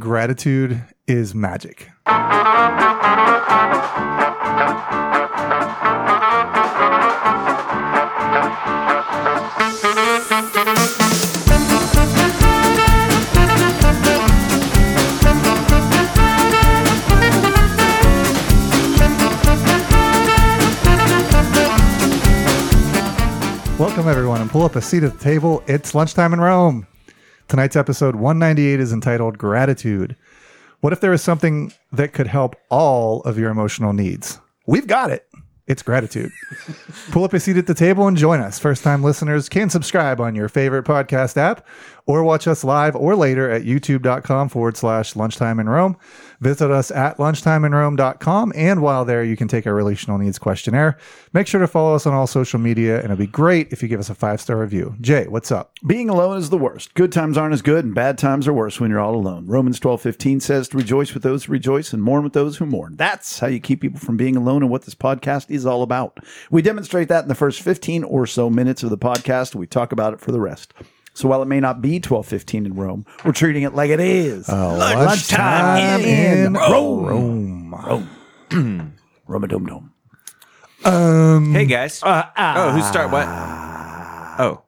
Gratitude is magic. Welcome, everyone, and pull up a seat at the table. It's lunchtime in Rome. Tonight's episode 198 is entitled Gratitude. What if there is something that could help all of your emotional needs? We've got it. It's gratitude. Pull up a seat at the table and join us. First time listeners can subscribe on your favorite podcast app or watch us live or later at youtube.com forward slash lunchtime in Rome. Visit us at lunchtimeinrome.com. And while there, you can take our relational needs questionnaire. Make sure to follow us on all social media, and it'd be great if you give us a five star review. Jay, what's up? Being alone is the worst. Good times aren't as good, and bad times are worse when you're all alone. Romans twelve fifteen says to rejoice with those who rejoice and mourn with those who mourn. That's how you keep people from being alone and what this podcast is all about. We demonstrate that in the first 15 or so minutes of the podcast. We talk about it for the rest. So while it may not be twelve fifteen in Rome, we're treating it like it is. Oh, lunchtime in, Rome. Rome. Rome Roma dum dum. Hey guys. uh-oh who ah. start what? Oh,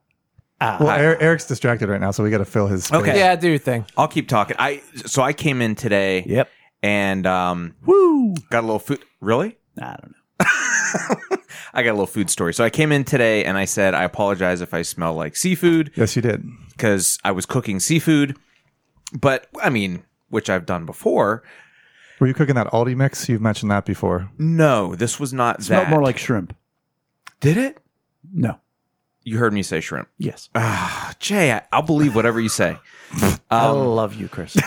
ah. Well, Eric, Eric's distracted right now, so we got to fill his space. Okay. Yeah, do your thing. I'll keep talking. I so I came in today. Yep. And um, Woo. got a little food. Really? I don't know. I got a little food story. So I came in today and I said I apologize if I smell like seafood Yes, you did. because I was cooking seafood. But I mean, which I've done before. Were you cooking that Aldi mix? You've mentioned that before. No, this was not Smelled that. more like shrimp. Did it? No. You heard me say shrimp. Yes. Jay, I, I'll believe whatever you say. I love you, Chris.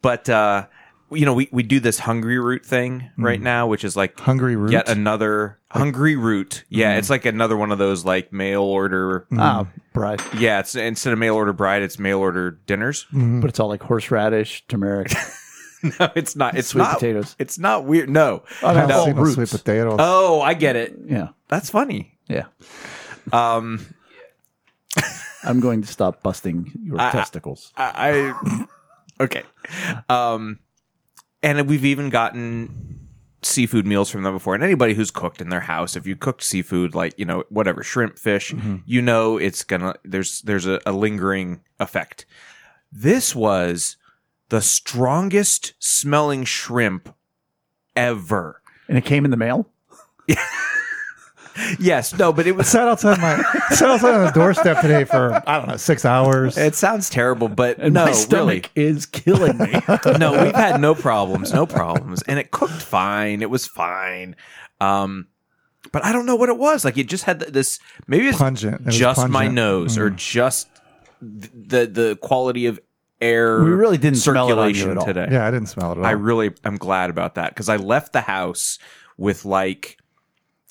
But uh, you know, we, we do this hungry root thing right now, which is like Hungry root. yet another hungry root. Yeah, it's like another one of those like mail order. Ah, bride. Yeah, it's instead of mail order bride, it's mail order dinners. But it's all like horseradish, turmeric. No, it's not. It's Sweet not, potatoes. It's not weird. No. Oh, no, no. all Sweet- roots. sweet potatoes. Oh, I get it. yeah. That's funny. Yeah. Um, I'm going to stop busting your testicles. I, I okay. Um, and we've even gotten seafood meals from them before. And anybody who's cooked in their house, if you cooked seafood, like you know whatever shrimp, fish, mm-hmm. you know it's gonna there's there's a, a lingering effect. This was the strongest smelling shrimp ever. And it came in the mail? Yes, no, but it was. sat outside my sat outside on the doorstep today for I don't know six hours. It sounds terrible, but And no, my stomach is killing me. No, we've had no problems, no problems, and it cooked fine. It was fine. Um, but I don't know what it was. Like it just had this. Maybe it's Pungent. It was just my pungent. nose, or just the the quality of air. We really didn't smell it on you circulation at all. today. yeah, I didn't smell it at all. I really am glad about that because I left the house with like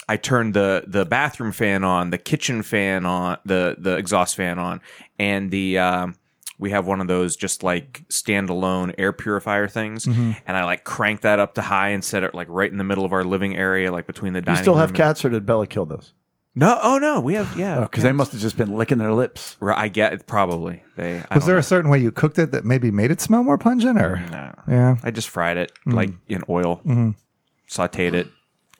I turned the the bathroom fan on, the kitchen fan on, the the exhaust fan on, and the um, we have one of those just like standalone air purifier things, Mm-hmm. and I like cranked that up to high and set it like right in the middle of our living area, like between the Dining You still have room and- cats, or did Bella kill those? No, oh no, we have yeah. Because they must have just been licking their lips. Right, I get it. Probably they. I Was there know. a certain way you cooked it that maybe made it smell more pungent? Or No. yeah, I just fried it like in oil, sautéed it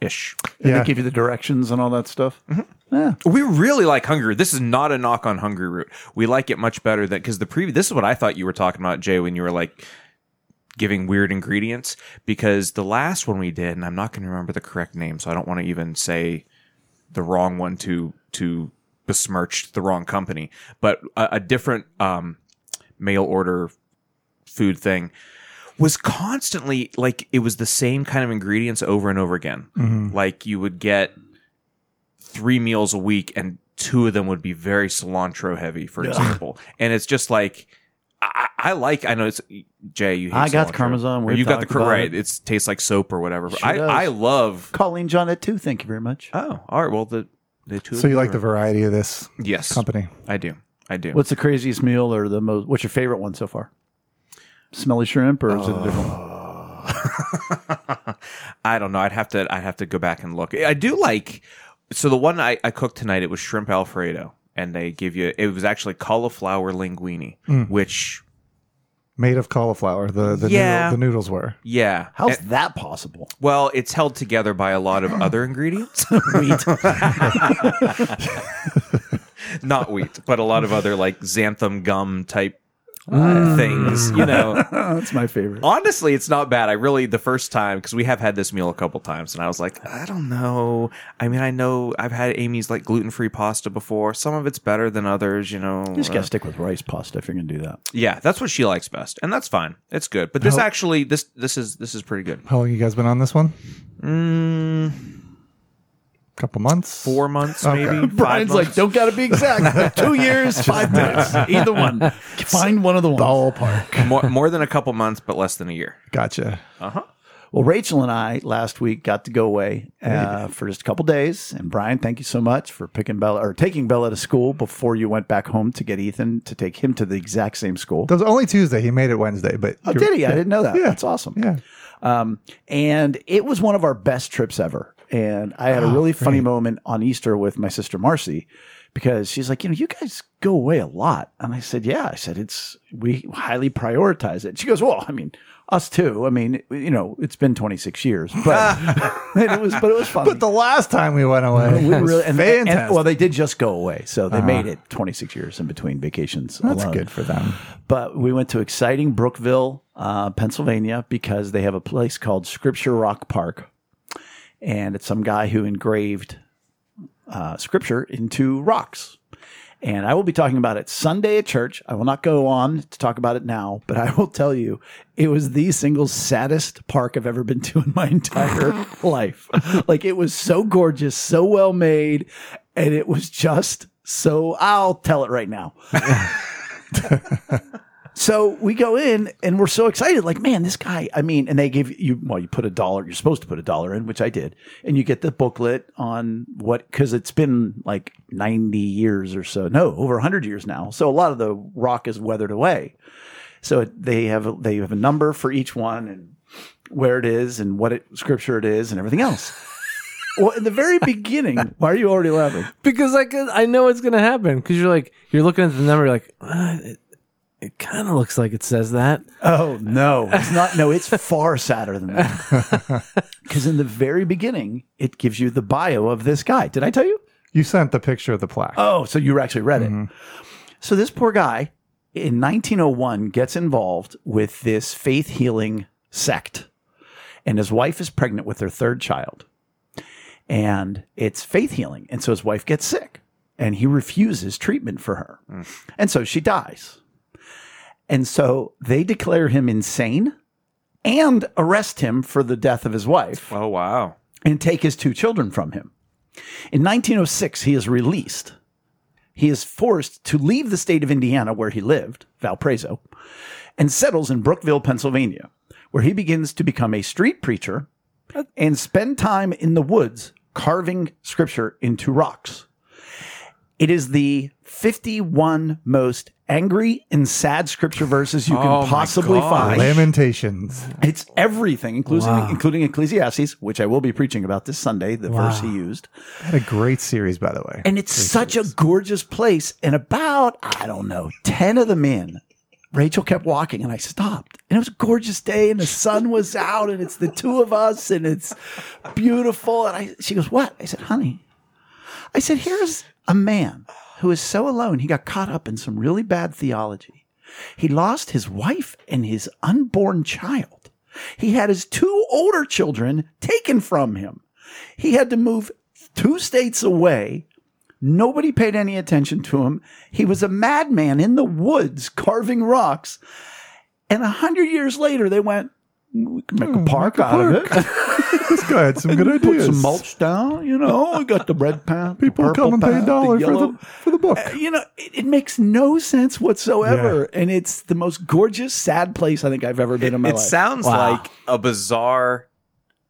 ish. And Yeah. they give you the directions and all that stuff. Yeah. We really like Hungry This is not a knock on Hungry Root. We like it much better than because the previous. This is what I thought you were talking about, Jay, when you were like giving weird ingredients. Because the last one we did, and I'm not going to remember the correct name, so I don't want to even say the wrong one to to besmirch the wrong company. But a, a different um, mail order food thing was constantly like it was the same kind of ingredients over and over again. Mm-hmm. Like you would get three meals a week and two of them would be very cilantro heavy, for example. And it's just like I, I like. I know it's Jay. You. Hate I got the cilantro. Parmesan. Or We've you got the right. it. It tastes like soap or whatever. Sure I. I love. Colleen John it too. Thank you very much. Oh, all right. Well, the the two. so you like the variety of this yes company? I do. I do. What's the craziest meal or the most? What's your favorite one so far? Smelly shrimp, or is it a different one? Uh, I don't know. I'd have to. I'd have to go back and look. I do like. So the one I, I cooked tonight, it was shrimp alfredo, and they give you. It was actually cauliflower linguine, hmm. which made of cauliflower. The the, Yeah. noodle, the noodles were. Yeah. How's And- that possible? well, it's held together by a lot of other ingredients. Wheat. Not wheat, but a lot of other like xanthan gum type uh, things. You know, That's my favorite. honestly, it's not bad. I really the first time because we have had this meal a couple times, and I was like, I don't know. I mean, I know I've had Amy's like gluten free pasta before. Some of it's better than others. You know, You just Uh, gotta stick with rice pasta if you're gonna do that. yeah, that's what she likes best, and that's fine. It's good. But this actually, this this is this is pretty good. How long you guys been on this one? Mm, couple months. four months, maybe. five Brian's like, don't gotta be exact. Two years, five minutes, either one. Find one of the ones. Ballpark. more more than a couple months, but less than a year. Gotcha. Uh huh. Well, Rachel and I last week got to go away uh, for just a couple days. And Brian, thank you so much for picking Bella or taking Bella to school before you went back home to get Ethan to take him to the exact same school. That was only Tuesday. He made it Wednesday, but Oh, did he? I didn't know that. Yeah. That's awesome. Yeah. Um, and it was one of our best trips ever. And I had a really funny moment on Easter with my sister Marcy because she's like, you know, you guys go away a lot. And I said, yeah. I said, it's, we highly prioritize it. She goes, well, I mean, us too. I mean, you know, it's been 26 years, but and it was, but it was fun. But the last time we went away, we really, and, fantastic. and- well, they did just go away. So they made it 26 years in between vacations. That's alone. good for them. But we went to exciting Brookville, uh, Pennsylvania, because they have a place called Scripture Rock Park, and it's some guy who engraved uh, scripture into rocks. And I will be talking about it Sunday at church. I will not go on to talk about it now, but I will tell you it was the single saddest park I've ever been to in my entire life. Like it was so gorgeous, so well made, and it was just so I'll tell it right now. So we go in and we're so excited, like, man, this guy, I mean, and they give you, well, you put a dollar, you're supposed to put a dollar in, which I did. And you get the booklet on what, cause it's been like 90 years or so, no, over 100 years now. So a lot of the rock is weathered away. So it, they have, a, they have a number for each one and where it is and what it, scripture it is and everything else. well, in the very beginning, why are you already laughing? because like I know it's gonna happen because you're like you're looking at the number you're like uh, it, it kind of looks like it says that Oh no, it's not. No, it's far sadder than that. Because in the very beginning, it gives you the bio of this guy. Did I tell you? You sent the picture of the plaque. Oh, so you actually read it. Mm-hmm. So this poor guy in 1901 gets involved with this faith healing sect, and his wife is pregnant with their third child, and it's faith healing, and so his wife gets sick, and he refuses treatment for her, mm. and so she dies, and so they declare him insane. And arrest him for the death of his wife Oh wow. and take his two children from him. In 1906, he is released. He is forced to leave the state of Indiana where he lived, Valparaiso, and settles in Brookville, Pennsylvania, where he begins to become a street preacher and spend time in the woods carving scripture into rocks. It is the 51 most angry and sad scripture verses you can Oh possibly find. Lamentations. It's everything, including including Ecclesiastes, which I will be preaching about this Sunday. The verse he used, Had a great series, by the way. and it's such a gorgeous place. And about I don't know ten of them in, Rachel kept walking, and I stopped. And it was a gorgeous day, and the sun was out, and it's the two of us, and it's beautiful. And I, she goes, "What?" I said, "Honey," I said, "Here's a man who is so alone. He got caught up in some really bad theology." He lost his wife and his unborn child. He had his two older children taken from him. He had to move two states away. Nobody paid any attention to him. He was a madman in the woods carving rocks. And a hundred years later, they went, we can make a park out of it. this guy had some good ideas. Put ideas. some mulch down, you know. We got the red path. People purple come and pay a path, the dollar for yellow. the for the book. You know, it, it makes no sense whatsoever, and it's the most gorgeous, sad place I think I've ever been in my it life. It sounds Wow. like a bizarre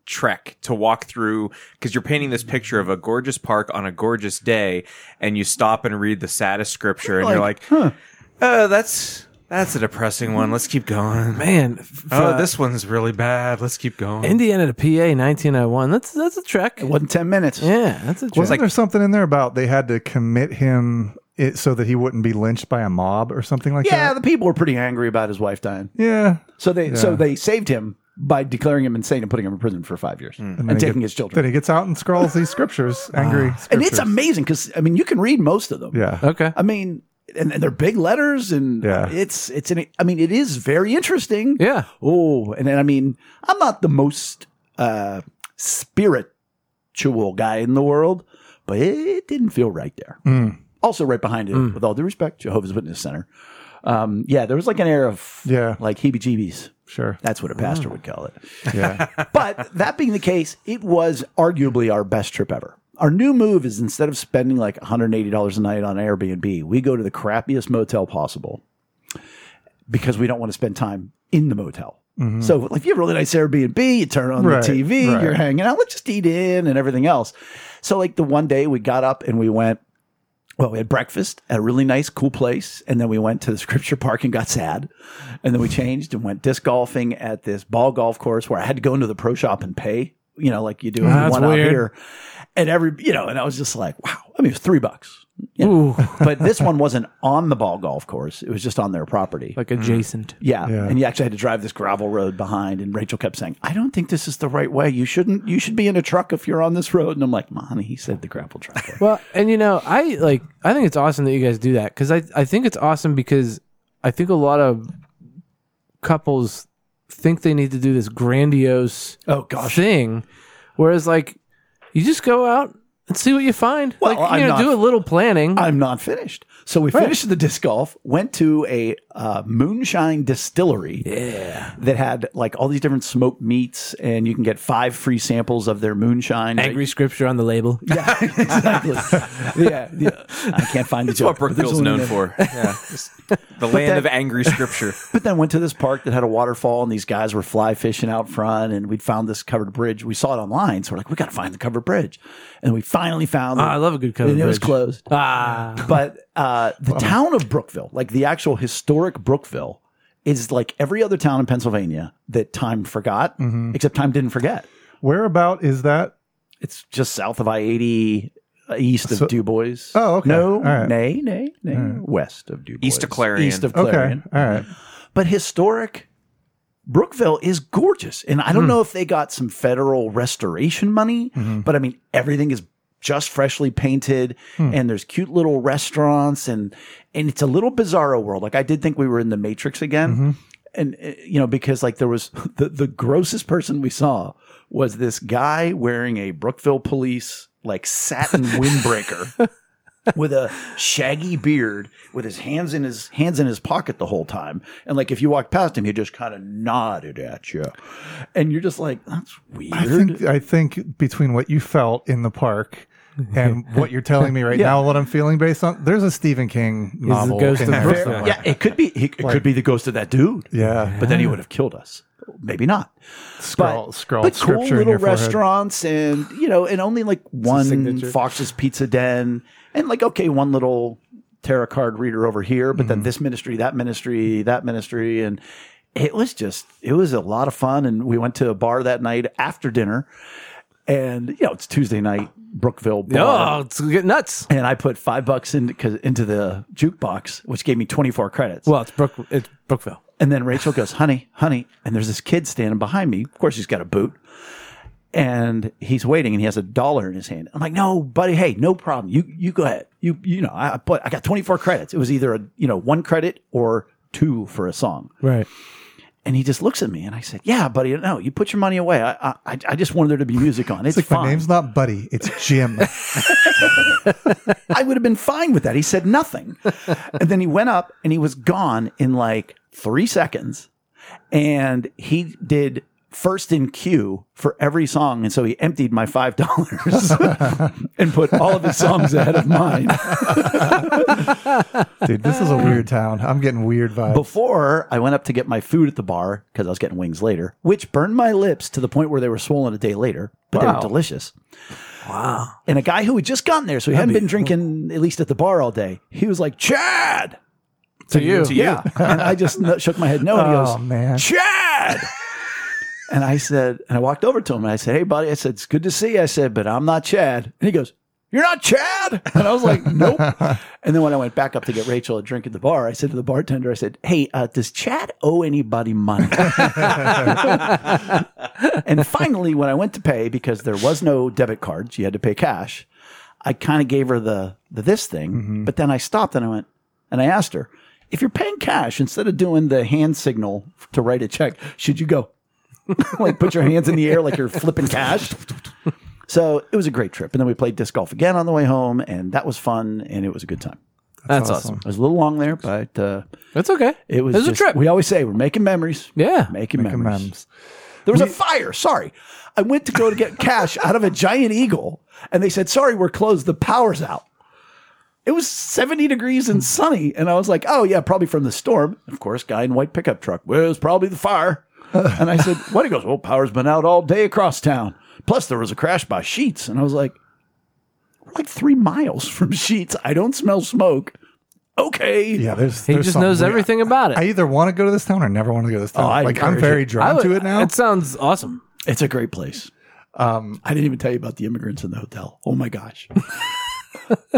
trek to walk through because you're painting this picture of a gorgeous park on a gorgeous day and you stop and read the saddest scripture and you're like Like, uh, that's that's a depressing one let's keep going man f- oh uh, this one's really bad let's keep going Indiana to PA 1901 that's that's a trek It wasn't ten minutes. yeah that's a trek Wasn't there something in there about they had to commit him it, so that he wouldn't be lynched by a mob or something like that? Yeah, that. the people were pretty angry about his wife dying. Yeah. So they so they saved him by declaring him insane and putting him in prison for five years and, then he taking get- his children. Then he gets out and scrawls these scriptures, angry. and it's amazing because I mean you can read most of them. Yeah. Okay. I mean, and, and they're big letters, and Yeah. it's it's an. I mean, it is very interesting. Yeah. Oh, and then I mean, I'm not the most uh, spiritual guy in the world, but it didn't feel right there. Mm. Also, right behind it, with all due respect, Jehovah's Witness Center. Um, yeah, there was like an air of Yeah. like heebie-jeebies. Sure. That's what a pastor would call it. Yeah. But that being the case, it was arguably our best trip ever. Our new move is instead of spending like $180 a night on Airbnb, we go to the crappiest motel possible because we don't want to spend time in the motel. Mm-hmm. So, like, if you have a really nice Airbnb, you turn on Right, the TV, right. you're hanging out, let's just eat in and everything else. So, like, the one day we got up and we went, well, we had breakfast at a really nice, cool place. And then we went to the scripture park and got sad. And then we changed and went disc golfing at this ball golf course where I had to go into the pro shop and pay, you know, like you do That's one out here. And every, you know, and I was just like, wow. I mean, it was three bucks. You know? But this one wasn't on the ball golf course. It was just on their property. like mm. adjacent. Yeah. Yeah. And you actually had to drive this gravel road behind. And Rachel kept saying, I don't think this is the right way. You shouldn't, you should be in a truck if you're on this road. And I'm like, "Ma, honey, he said the gravel truck. Well, and you know, I like I think it's awesome that you guys do that because I I think it's awesome because I think a lot of couples think they need to do this grandiose oh, gosh. thing, whereas like you just go out and see what you find. Well, like I'm you know, not- do a little planning. I'm not finished. So we finished the disc golf, went to a uh, moonshine distillery. yeah, That had like all these different smoked meats, and you can get five free samples of their moonshine. angry scripture on the label. Yeah, exactly. yeah, yeah. I can't find the That's what joke. but there's Brookville's known in for. Yeah. The land that- of angry scripture. But then went to this park that had a waterfall, and these guys were fly fishing out front, and we'd found this covered bridge. We saw it online, so we're like, we got to find the covered bridge, and we finally found. Ah, I love a good cover. and it was closed. Ah, but uh, the town of Brookville, like the actual historic Brookville, is like every other town in Pennsylvania that time forgot, except time didn't forget. Whereabout is that? It's just south of I eighty, uh, east of So- Du Bois. Oh, okay. No, All right. nay, nay, nay, west of Du Bois, East of Clarion. east of Clarion. Okay. All right. But historic Brookville is gorgeous, and I don't Hmm. know if they got some federal restoration money, Mm-hmm. but I mean everything is just freshly painted Hmm. and there's cute little restaurants and and it's a little bizarro world like i did think we were in the matrix again Mm-hmm. and uh, you know because like there was the, the grossest person we saw was this guy wearing a brookville police like satin windbreaker with a shaggy beard with his hands in his hands in his pocket the whole time and like if you walked past him he just kind of nodded at you and you're just like that's weird I think I think between what you felt in the park and what you're telling me right Yeah. now, what I'm feeling based on, there's a Stephen King the novel. ghost in of there Yeah, it could be. It could be the ghost of that dude. Yeah. but then he would have killed us. Maybe not. Scroll, but, scrawl but cool scripture in little your forehead. restaurants, and you know, and only like one. Fox's Pizza Den, and like okay, one little tarot card reader over here, but Mm-hmm. then this ministry, that ministry, that ministry, and it was just it was a lot of fun. And we went to a bar that night after dinner, and you know, it's Tuesday night, Brookville bar. oh, it's getting nuts. And I put five bucks in, 'cause- into the jukebox, which gave me 24 credits. Well, it's Brook, it's Brookville. And then Rachel goes, honey, honey. And there's this kid standing behind me. Of course, he's got a boot. And he's waiting and he has a dollar in his hand. I'm like, no, buddy. Hey, no problem. You, you go ahead. You, you know, I, I put, I got 24 credits. It was either a, you know, one credit or two for a song. Right. And he just looks at me and I said, yeah, buddy. No, you put your money away. I, I, I just wanted there to be music on. It's, Like fine. my name's not Buddy, it's Jim. I would have been fine with that. He said nothing. and then he went up and he was gone in like three seconds. And he did first in queue for every song. And so he emptied my $5 and put all of his songs ahead of mine. Dude, this is a weird town. I'm getting weird vibes. Before I went up to get my food at the bar because I was getting wings later, which burned my lips to the point where they were swollen a day later, but they were delicious. Wow. And a guy who had just gotten there, so he hadn't been drinking, at least at the bar all day, he was like, Chad. To you. To you. Yeah. and I just shook my head no. And he oh, goes, Oh, man. Chad. And I said, and I walked over to him and I said, Hey, buddy, I said, It's good to see you. I said, But I'm not Chad. And he goes, You're not Chad. And I was like, Nope. and then when I went back up to get Rachel a drink at the bar, I said to the bartender, I said, Hey, uh, does Chad owe anybody money? and finally, when I went to pay, because there was no debit cards, you had to pay cash, I kind of gave her the, the this thing. But then I stopped and I went, and I asked her, if you're paying cash, instead of doing the hand signal to write a check, should you go like put your hands in the air like you're flipping cash? So it was a great trip. And then we played disc golf again on the way home, and that was fun, and it was a good time. That's awesome. awesome. It was a little long there, but uh, That's okay. it was It was just- a trip. We always say we're making memories. Yeah. Making, Making memories. memes. There was a fire. Sorry. I went to go to get cash out of a giant eagle, and they said, Sorry, we're closed. The power's out. It was 70 degrees and sunny. And I was like, Oh, yeah, probably from the storm. Of course, guy in white pickup truck. Well, it was probably the fire. and I said, What? He goes, Well, power's been out all day across town. Plus, there was a crash by Sheetz. And I was like, We're like three miles from Sheetz. I don't smell smoke. Okay. Yeah, there's. He there's just something knows weird. everything about it. I either want to go to this town or never want to go to this town. Oh, I like I'm encourage very it. drawn I would- to it now. It sounds awesome. It's a great place. Um, I didn't even tell you about the immigrants in the hotel. Oh my gosh.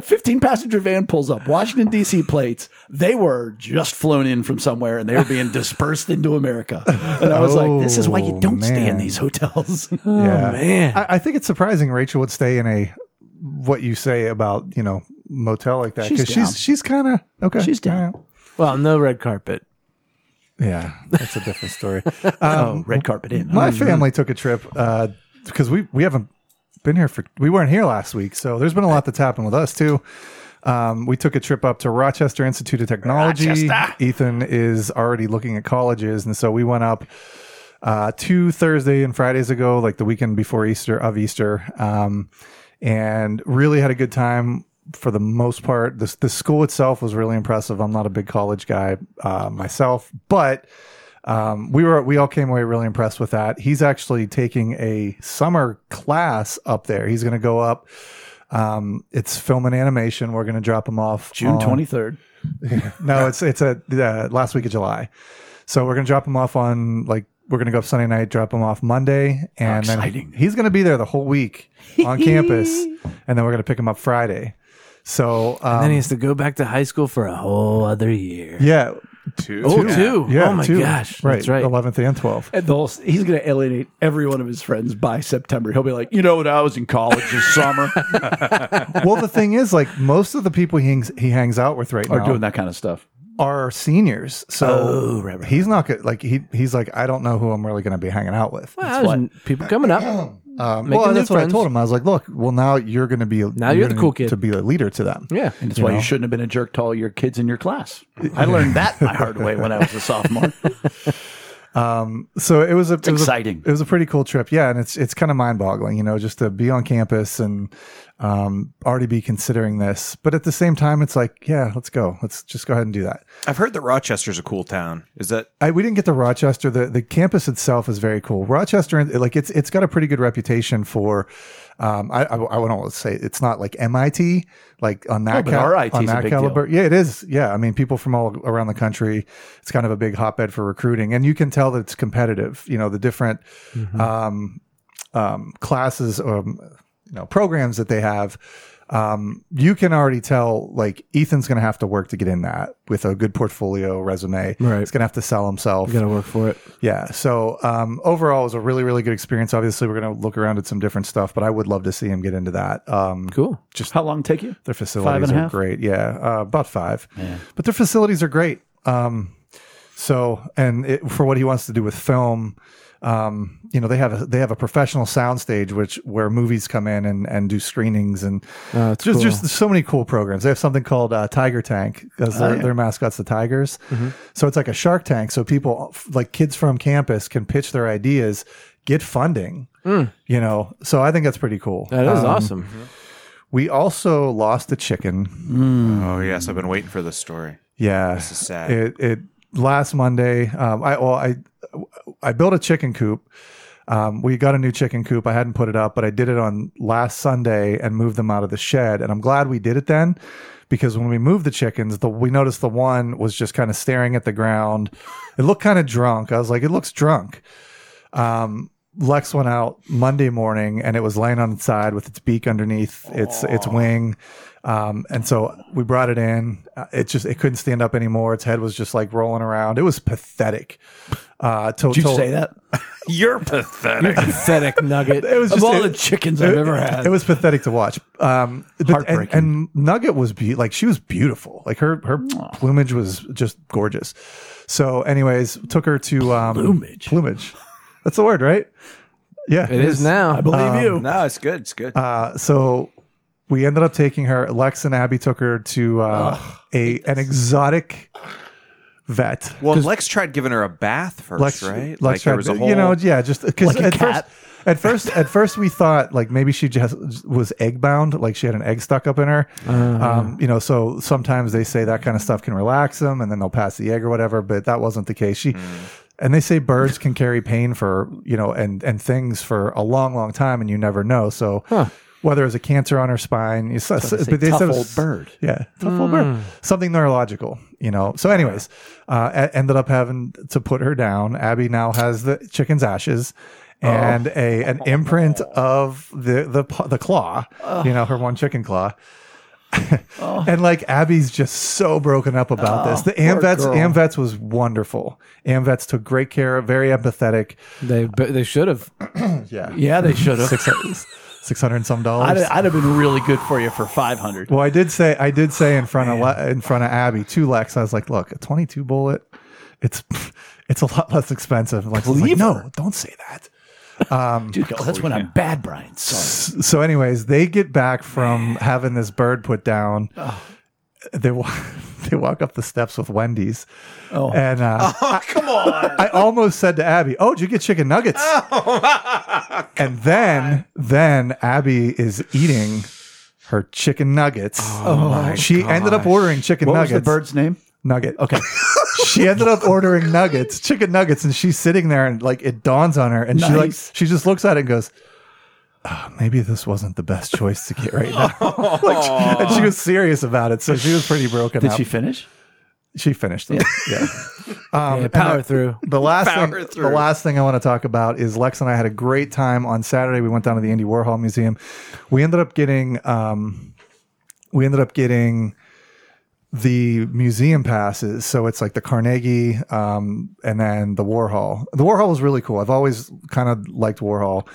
15 passenger van pulls up, Washington, D.C. plates. They were just flown in from somewhere and they were being dispersed into America. And I was like, this is why you Oh, don't stay in these hotels. Oh, yeah, man. I, I think it's surprising Rachel would stay in a what you say about you know motel like that She's because down. she's she's kind of okay. She's down. All Well, no red carpet. Yeah, that's a different story. oh, um, red carpet in. My mm-hmm. family took a trip uh, because we we haven't been here for we weren't here last week, so there's been a lot that's happened with us too. Um, we took a trip up to Rochester Institute of Technology. Rochester. Ethan is already looking at colleges, and so we went up uh, two Thursday and Fridays ago, like the weekend before Easter of Easter, um, and really had a good time for the most part. The, the school itself was really impressive. I'm not a big college guy uh, myself, but um, we were we all came away really impressed with that. He's actually taking a summer class up there. He's going to go up. Um, it's film and animation. We're going to drop him off June 23rd. no, it's it's a uh, last week of July. So we're gonna drop him off on like we're gonna go up Sunday night, drop him off Monday, and then he's gonna be there the whole week on campus, and then we're gonna pick him up Friday. So um, then he has to go back to high school for a whole other year. yeah, Two. Oh, Yeah. two. yeah, oh my two. gosh. right, That's right. eleventh and twelfth. And they'll, he's going to alienate every one of his friends by September. He'll be like, you know what? I was in college this summer. well, the thing is, like most of the people he hangs, he hangs out with right Are now doing that kind of stuff. are seniors. So Oh, right, right, he's not good. Like he he's like I don't know who I'm really gonna be hanging out with. Well, there's people coming up. Um, well, new that's what I told him. I was like, "Look, well, now you're going to be Now you're the gonna cool kid. to be a leader to them." Yeah. And that's why you shouldn't have been a jerk to all your kids in your class. I learned that my hard way when I was a sophomore. So it was a it was a- exciting. it was a pretty cool trip, yeah, and it's it's kind of mind boggling, you know, just to be on campus and um, already be considering this, but at the same time, it's like, yeah, let's go, let's just go ahead and do that. I've heard that Rochester's a cool town. Is that I, we didn't get to Rochester. The the campus itself is very cool. Rochester, like it's it's got a pretty good reputation for. Um, I I, I wouldn't say it's not like MIT, like on that Oh, IT on that big caliber. Yeah, it is. Yeah, I mean, people from all around the country. It's kind of a big hotbed for recruiting, and you can tell that it's competitive. You know, the different um, um, classes or you know programs that they have. Um, you can already tell like Ethan's going to have to work to get in that with a good portfolio resume. Right. He's going to have to sell himself. You got to work for it. Yeah. So um, overall, it was a really, really good experience. Obviously, we're going to look around at some different stuff, but I would love to see him get into that. Um, Cool. Just How long take you? their facilities and a are half? great. Yeah, uh, about five. Yeah. But their facilities are great. Um, so, and it, for what he wants to do with film, um, you know, they have a, they have a professional soundstage which where movies come in and, and do screenings and Oh, just cool. just so many cool programs. They have something called uh, Tiger Tank because their, their mascot's the tigers. Mm-hmm. So it's like a Shark Tank. So people like kids from campus can pitch their ideas, get funding. You know, so I think that's pretty cool. Mm. That is Um, awesome. We also lost a chicken. Oh yes, I've been waiting for this story. Yeah, This is sad. It it last Monday. Um, I well I I built a chicken coop. Um, we got a new chicken coop. I hadn't put it up, but I did it on last Sunday and moved them out of the shed. And I'm glad we did it then, because when we moved the chickens, the we noticed the one was just kind of staring at the ground. It looked kind of drunk. I was like, it looks drunk. Um, Lex went out Monday morning and it was laying on its side with its beak underneath its its wing. Um, and so we brought it in. Uh, It just it couldn't stand up anymore. Its head was just like rolling around. It was pathetic. Uh, to, Did you to- say that? You're pathetic. Pathetic nugget. It was of just all it- the chickens I've ever had. It was pathetic to watch. Um, but- and, Heartbreaking. and Nugget was be- like she was beautiful. Like her her plumage was just gorgeous. So, anyways, took her to um, Plumage. Plumage. That's the word, right? Yeah, it is now. I believe you. no, it's good. It's good. Uh, so we ended up taking her. Lex and Abby took her to uh, a an exotic vet. well, Lex tried giving her a bath first, Lex, right? Lex like there was a whole. you know, yeah, just because Like at first, at first, at first we thought like maybe she just was egg bound, like she had an egg stuck up in her. Um, you know, so sometimes they say that kind of stuff can relax them, and then they'll pass the egg or whatever. But that wasn't the case. She. And they say birds can carry pain for you know and and things for a long, long time, and you never know. So whether it's a cancer on her spine, you saw, they but they tough said it old was- bird. yeah, tough old bird. Something neurological, you know. So, anyways, uh, a- ended up having to put her down. Abby now has the chicken's ashes and a an imprint of the the the claw, you know, her one chicken claw. and like Abby's just so broken up about this. The poor Amvets. Amvets was wonderful. Amvets took great care, very empathetic. They they should have. Yeah, Yeah, they should have. six six hundred and some dollars. I'd, I'd have been really good for you for five hundred. Well, I did say I did say in front of Le- in front of Abby two Lex. I was like, "Look, a 22 bullet, it's it's a lot less expensive." Lex was like, "No, don't say that." Um, Dude, that's when I'm bad, Brian. Sorry. So, anyways, they get back from having this bird put down. They wa- they walk up the steps with Wendy's, Oh. and uh, Oh, come on. I almost said to Abby, "Oh, did you get chicken nuggets?" and then then Abby is eating her chicken nuggets. Oh, she ended up ordering chicken What nuggets. was the bird's name? Nugget. Okay. she ended up ordering nuggets, chicken nuggets, and she's sitting there and like it dawns on her and she like she she just looks at it and goes, oh, maybe this wasn't the best choice to get right now. like, and she was serious about it. So she was pretty broken Did up. she finish? She finished it. Yeah. Um, Yeah, power the- through. The last Power thing, through. the last thing I want to talk about is Lex and I had a great time on Saturday. We went down to the Andy Warhol Museum. We ended up getting, um, we ended up getting the museum passes. So it's like the Carnegie, um, and then the Warhol. The Warhol was really cool. I've always kind of liked Warhol.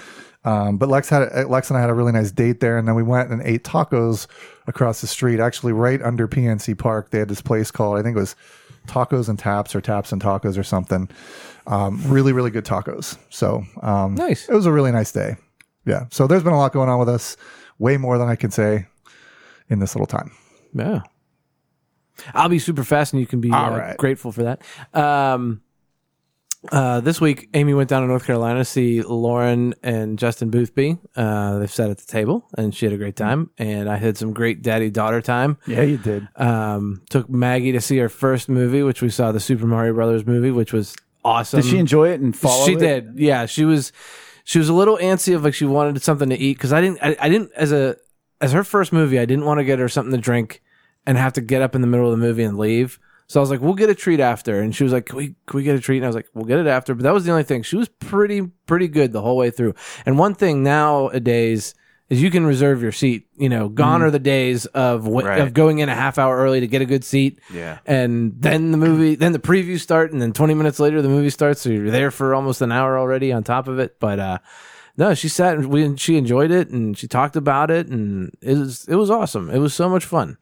Um, but Lex had Lex and I had a really nice date there, and then we went and ate tacos across the street, actually right under PNC Park. They had this place called I think it was Tacos and Taps or Taps and Tacos or something. Um, really, really good tacos. So um, Nice. It was a really nice day. Yeah. So there's been a lot going on with us, way more than I can say in this little time. Yeah. I'll be super fast, and you can be uh, right. grateful for that. Um, uh, this week, Amy went down to North Carolina to see Lauren and Justin Boothby. Uh, they've sat at the table, and she had a great time. And I had some great daddy daughter time. Yeah, you did. Um, took Maggie to see her first movie, which we saw the Super Mario Brothers movie, which was awesome. Did she enjoy it and follow she it? did. Yeah, she was. She was a little antsy of like she wanted something to eat because I didn't. I, I didn't as a as her first movie. I didn't want to get her something to drink and have to get up in the middle of the movie and leave. So I was like, "We'll get a treat after." And she was like, "Can we can we get a treat?" And I was like, "We'll get it after." But that was the only thing. She was pretty pretty good the whole way through. And one thing nowadays is you can reserve your seat. You know, gone are the days of Right. of going in a half hour early to get a good seat. Yeah. And then the movie, then the previews start, and then 20 minutes later the movie starts. So you're there for almost an hour already on top of it. But uh, no, she sat and we she enjoyed it, and she talked about it, and it was it was awesome. It was so much fun.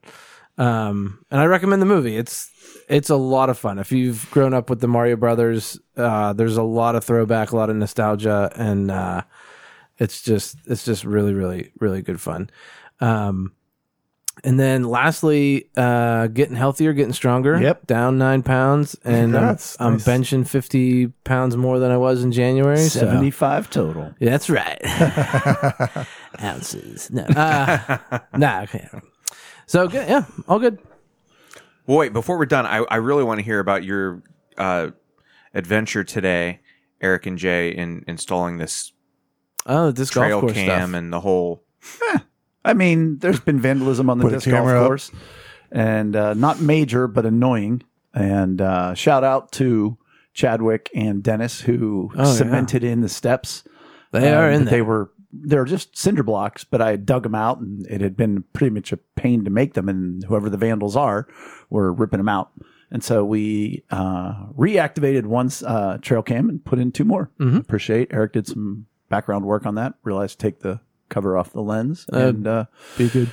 Um, and I recommend the movie. It's it's a lot of fun. If you've grown up with the Mario Brothers, uh, there's a lot of throwback, a lot of nostalgia, and uh, it's just it's just really really really good fun. Um, and then lastly, uh, getting healthier, getting stronger. Yep. down nine pounds, and I'm, Congrats. I'm benching fifty pounds more than I was in January. so- Seventy-five total. yeah, that's right. Ounces. No. Uh, nah. Okay. So good. Yeah. All good. Well, wait, before we're done, I, I really want to hear about your uh, adventure today, Eric and Jay, in installing this Oh, this trail golf course cam stuff. and the whole. I mean, there's been vandalism on the Put a disc golf camera up. course, and uh, not major, but annoying. And uh, shout out to Chadwick and Dennis who Oh, yeah. cemented in the steps They are in that They were they were just cinder blocks, but I dug them out, and it had been pretty much a pain to make them. And whoever the vandals are were ripping them out. And so we uh, reactivated one uh, trail cam and put in two more. Mm-hmm. Appreciate Eric did some background work on that. Realized to take the cover off the lens, and uh, Be good.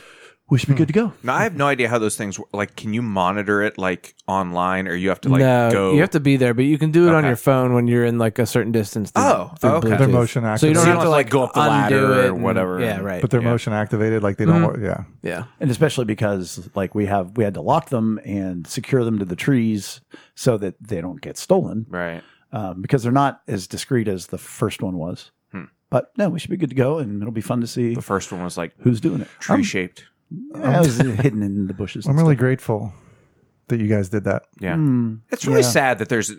We should be good hmm. to go. Now I have no idea how those things work. like. Can you monitor it like online, or you have to like no, go? you have to be there, but you can do it on Okay. your phone when you're in like a certain distance. through- Oh, through okay. Bluetooth. They're motion activated. So you don't So you have don't to like go up the undo ladder it or and- whatever. Yeah, right. but they're Yeah. motion activated, like they don't. Mm-hmm. work. Yeah, yeah. and especially because like we have we had to lock them and secure them to the trees so that they don't get stolen right. um, because they're not as discreet as the first one was. Hmm. But no, we should be good to go, and it'll be fun to see The first one was like who's doing it. tree shaped. Yeah, it was hidden in the bushes. I'm and really stuff. grateful that you guys did that. Yeah, Hmm. it's really yeah. sad that there's.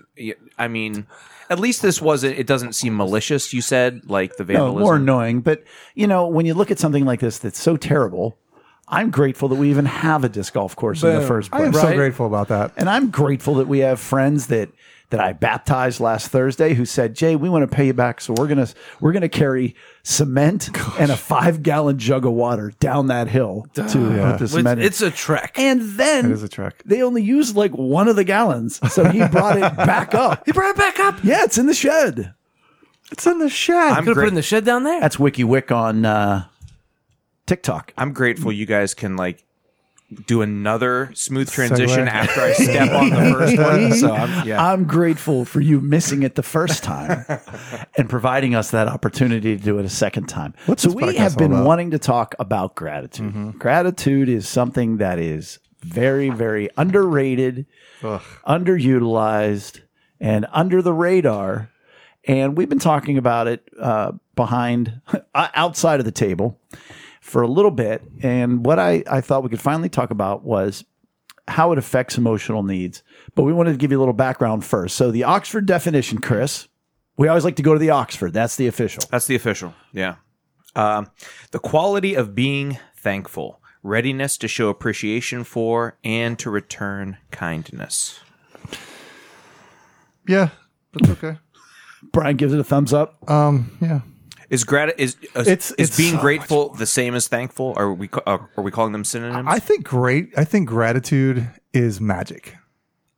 I mean, at least this wasn't. It doesn't seem malicious. You said like the no, vandalism. more annoying. But you know, when you look at something like this that's so terrible, I'm grateful that we even have a disc golf course in the first place. I am place. so Right. grateful about that. And I'm grateful that we have friends that that I baptized last Thursday who said, "Jay, we want to pay you back, so we're gonna we're gonna carry cement and a five gallon jug of water down that hill to put the It's, cement." in." it's a trek. and then It is a trek. they only used like one of the gallons, so he brought it back up. He brought it back up. Yeah, it's in the shed. It's in the shed. I'm Could have put it in the shed down there. That's WikiWik on uh, TikTok. I'm grateful you guys can like do another smooth transition Segue. after I step on the first one. So I'm yeah. I'm grateful for you missing it the first time and providing us that opportunity to do it a second time. What's so we have been about? wanting to talk about gratitude. Gratitude is something that is very, very underrated, underutilized, and under the radar. And we've been talking about it uh, behind, outside of the table for a little bit. And what I, I thought we could finally talk about was how it affects emotional needs. But we wanted to give you a little background first. So, the Oxford definition, Chris, we always like to go to the Oxford. That's the official. That's the official. Yeah. Um, the quality of being thankful, readiness to show appreciation for, and to return kindness. yeah, that's okay. Brian gives it a thumbs up. Um, yeah. Is grat is uh, It's- is it's being so grateful the same as thankful? Are we uh, are we calling them synonyms? I think great. I think gratitude is magic.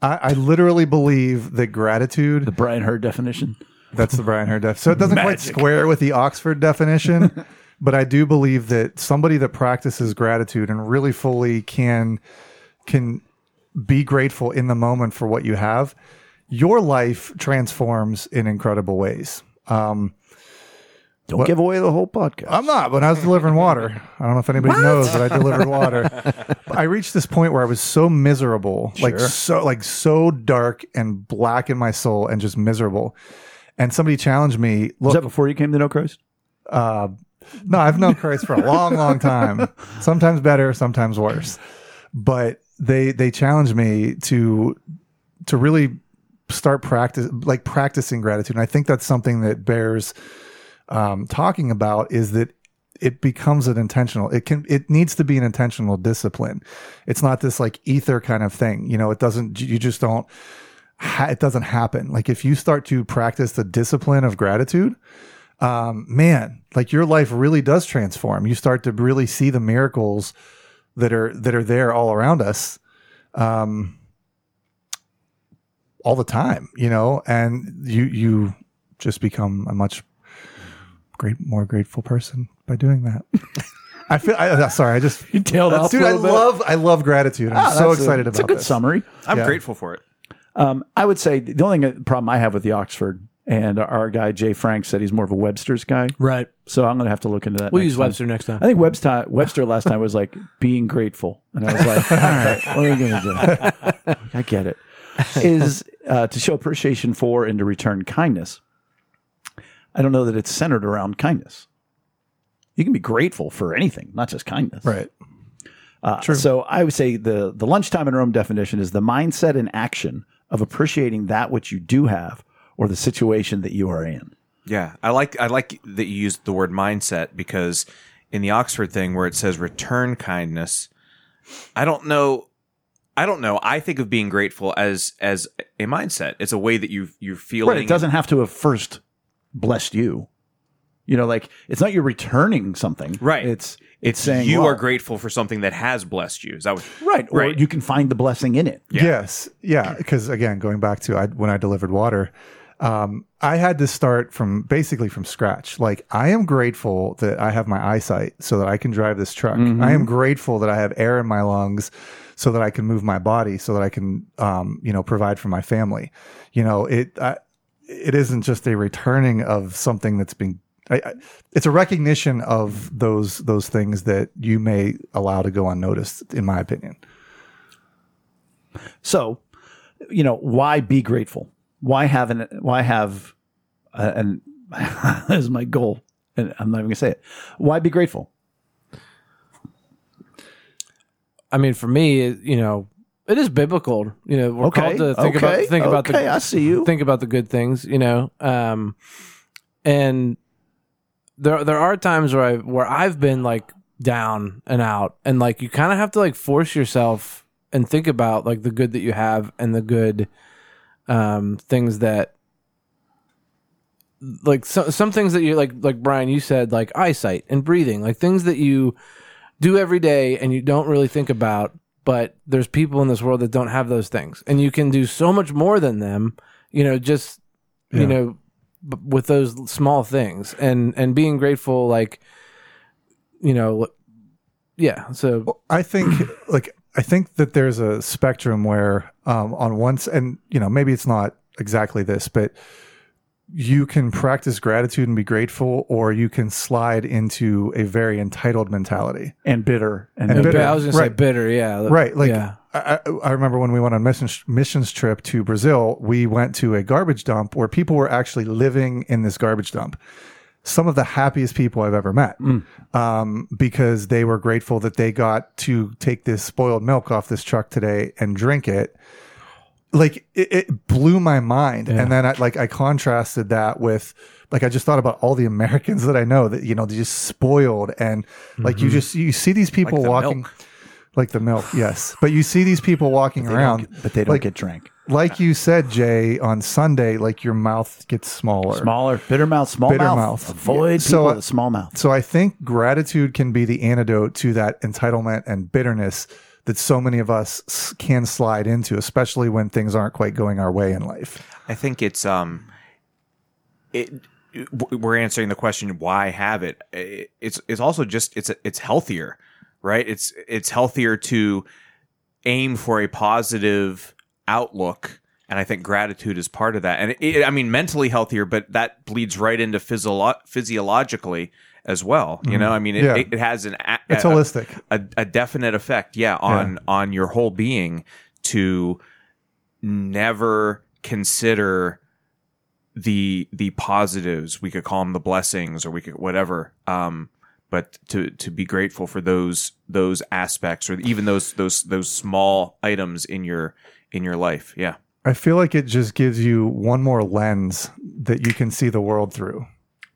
I, I literally believe that gratitude. The Brian Hurd definition. That's the Brian Hurd def. So it doesn't quite square with the Oxford definition, but I do believe that somebody that practices gratitude and really fully can can be grateful in the moment for what you have, your life transforms in incredible ways. Um, Don't give away the whole podcast. I'm not. When I was delivering water, I don't know if anybody knows that I delivered water. I reached this point where I was so miserable, like so, like so dark and black in my soul, and just miserable. And somebody challenged me. Was that before you came to know Christ? Uh, no, I've known Christ for a long, long time. Sometimes better, sometimes worse. But they they challenged me to to really start practice like practicing gratitude. And I think that's something that bears um, talking about is that it becomes an intentional. It can it needs to be an intentional discipline. It's not this like ether kind of thing. You know, it doesn't. You just don't. Ha- it doesn't happen. Like if you start to practice the discipline of gratitude, um, man, like your life really does transform. You start to really see the miracles that are that are there all around us, um, all the time. You know, and you you just become a much great, more grateful person by doing that. I feel. I, uh, sorry, I just You tailed off dude. a I bit. love I love gratitude. I'm Ah, so that's a- excited It's about a good this. summary. I'm Yeah. grateful for it. Um, I would say the only problem I have with the Oxford and our guy Jay Frank said he's more of a Webster's guy. Right. So I'm going to have to look into that. We'll next use time. Webster next time. I think Webster Webster last time was like being grateful, and I was like, all right, what are we going to do? I get it. Is uh, to show appreciation for and to return kindness. I don't know that it's centered around kindness. You can be grateful for anything, not just kindness. Right. Uh, So I would say the the lunchtime in Rome definition is the mindset and action of appreciating that which you do have or the situation that you are in. Yeah, I like I like that you used the word mindset because in the Oxford thing where it says return kindness, I don't know. I don't know. I think of being grateful as as a mindset. It's a way that you you're feeling. Right. It doesn't have to have first blessed you. You know, like it's not you're returning something. Right. It's It's saying you well, are grateful for something that has blessed you. Is that what? Right. Or Right. you can find the blessing in it. Yes, yeah. Because again, going back to I, when I delivered water, um, I had to start from basically from scratch. Like I am grateful that I have my eyesight so that I can drive this truck. I am grateful that I have air in my lungs so that I can move my body, so that I can, um, you know, provide for my family. You know, it I, it isn't just a returning of something that's been. I, I, it's a recognition of those those things that you may allow to go unnoticed, in my opinion. So, you know, why be grateful? Why have an why have uh, and that is my goal, and I'm not even gonna say it. Why be grateful? I mean, for me, you know, it is biblical. You know, we're Okay, called to think okay, about think about okay, the I see you. think about the good things. You know, um, and there there are times where I where I've been like down and out, and like you kind of have to like force yourself and think about like the good that you have and the good um, things that like so, some things that you like like Brian you said like eyesight and breathing like things that you do every day and you don't really think about but there's people in this world that don't have those things. And you can do so much more than them you know just Yeah. you know b- with those small things. And and being grateful like you know yeah so. I think like I think that there's a spectrum where um, on once and you know maybe it's not exactly this, but you can practice gratitude and be grateful, or you can slide into a very entitled mentality. And bitter and, And bitter. I was gonna say bitter yeah Right, like yeah I, I I remember when we went on missions missions trip to Brazil, we went to a garbage dump where people were actually living in this garbage dump. Some of the happiest people I've ever met, um, because they were grateful that they got to take this spoiled milk off this truck today and drink it. Like it, it blew my mind, and then I, like I contrasted that with like I just thought about all the Americans that I know that you know they just spoiled and like you just you see these people the walking milk. like the milk, yes. But you see these people walking They don't around, get- but they don't like, get drank. like you said, Jay, on Sunday, like your mouth gets smaller. Smaller, bitter mouth, small Bitter mouth. mouth. Avoid So, people uh, with small mouth. So I think gratitude can be the antidote to that entitlement and bitterness that so many of us can slide into, especially when things aren't quite going our way in life. I think it's um, it. We're answering the question why have it. It- It's it's also just it's it's healthier, right? It's it's healthier to aim for a positive outlook, and I think gratitude is part of that. And it, I mean, mentally healthier, but that bleeds right into physiolo- physiologically as well. You know, I mean, it, Yeah. it, it has an a, It's a- holistic. a, a definite effect, yeah, on on your whole being to never consider the the positives. We could call them the blessings, or we could whatever. Um, but to to be grateful for those those aspects, or even those those those small items in your in your life. Yeah, I feel like it just gives you one more lens that you can see the world through.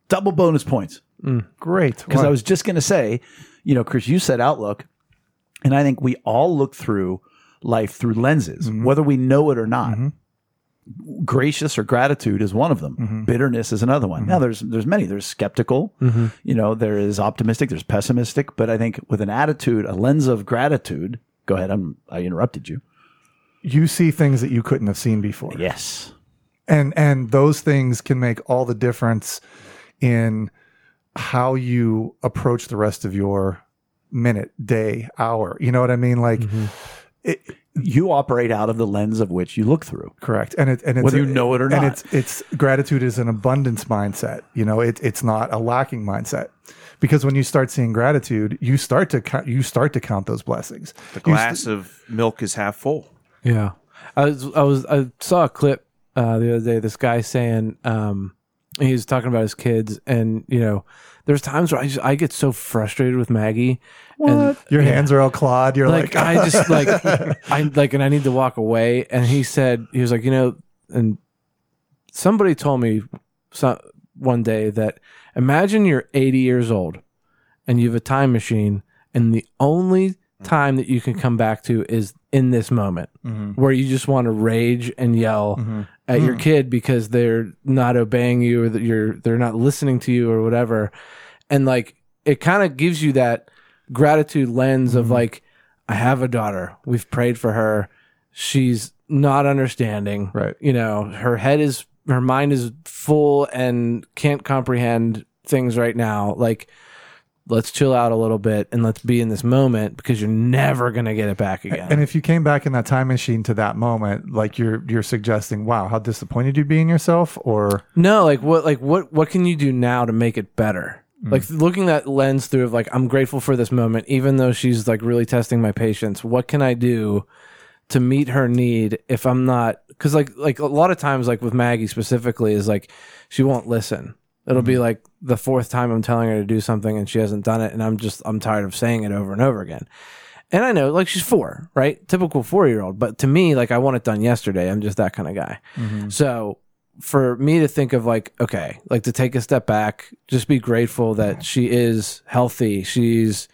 Double bonus points. Mm. Great. Because I was just going to say, you know, Chris, you said outlook, and I think we all look through life through lenses, mm-hmm. whether we know it or not. Mm-hmm. Gracious or gratitude is one of them. Mm-hmm. Bitterness is another one. Now, there's there's many. There's skeptical. You know, there is optimistic. There's pessimistic. But I think with an attitude, a lens of gratitude. Go ahead. I'm I interrupted you. you see things that you couldn't have seen before. Yes. and and those things can make all the difference in how you approach the rest of your minute day hour you know what i mean like it, You operate out of the lens of which you look through. correct and it and it's Whether you know it or and not. it's it's gratitude is an abundance mindset you know it, it's not a lacking mindset because when you start seeing gratitude you start to count you start to count those blessings the You glass of milk is half full. Yeah, I was I was I saw a clip uh, the other day. This guy saying um, he was talking about his kids, and you know, there's times where I just I get so frustrated with Maggie. And, your hands are all clawed you're like like, I just like I like and I need to walk away. And he said he was like, you know, and somebody told me so, one day that imagine you're 80 years old and you have a time machine, and the only time that you can come back to is in this moment mm-hmm. where you just want to rage and yell mm-hmm. At your hmm. kid because they're not obeying you or that you're they're not listening to you or whatever. And like it kind of gives you that gratitude lens of hmm. like i have a daughter. We've prayed for her. She's not understanding. Right. you know her head is her mind is full and can't comprehend things right now. Like let's chill out a little bit and let's be in this moment because you're never going to get it back again And if you came back in that time machine to that moment, like you're you're suggesting, wow, how disappointed you'd be in yourself, or No, like what like what what can you do now to make it better? Hmm. Like looking that lens through of like I'm grateful for this moment even though she's like really testing my patience. What can I do to meet her need if I'm not cuz like like a lot of times like with Maggie specifically is like she won't listen. It'll be mm-hmm. like the fourth time I'm telling her to do something and she hasn't done it and I'm just I'm tired of saying it over and over again. And I know like she's 4, right? Typical 4-year-old, but to me like I want it done yesterday. I'm just that kind of guy. Mm-hmm. So for me to think of like okay like to take a step back just be grateful that mm-hmm. she is healthy she's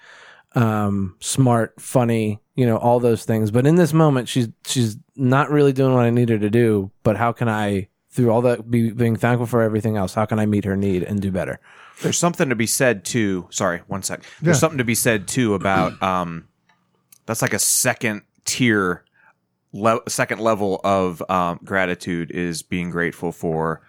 um smart funny you know all those things but in this moment she's she's not really doing what i need her to do but how can i through all that be, being thankful for everything else how can i meet her need and do better There's something to be said too. Sorry, one sec. There's Yeah. something to be said too about um, that's like a second tier, le- second level of um, gratitude is being grateful for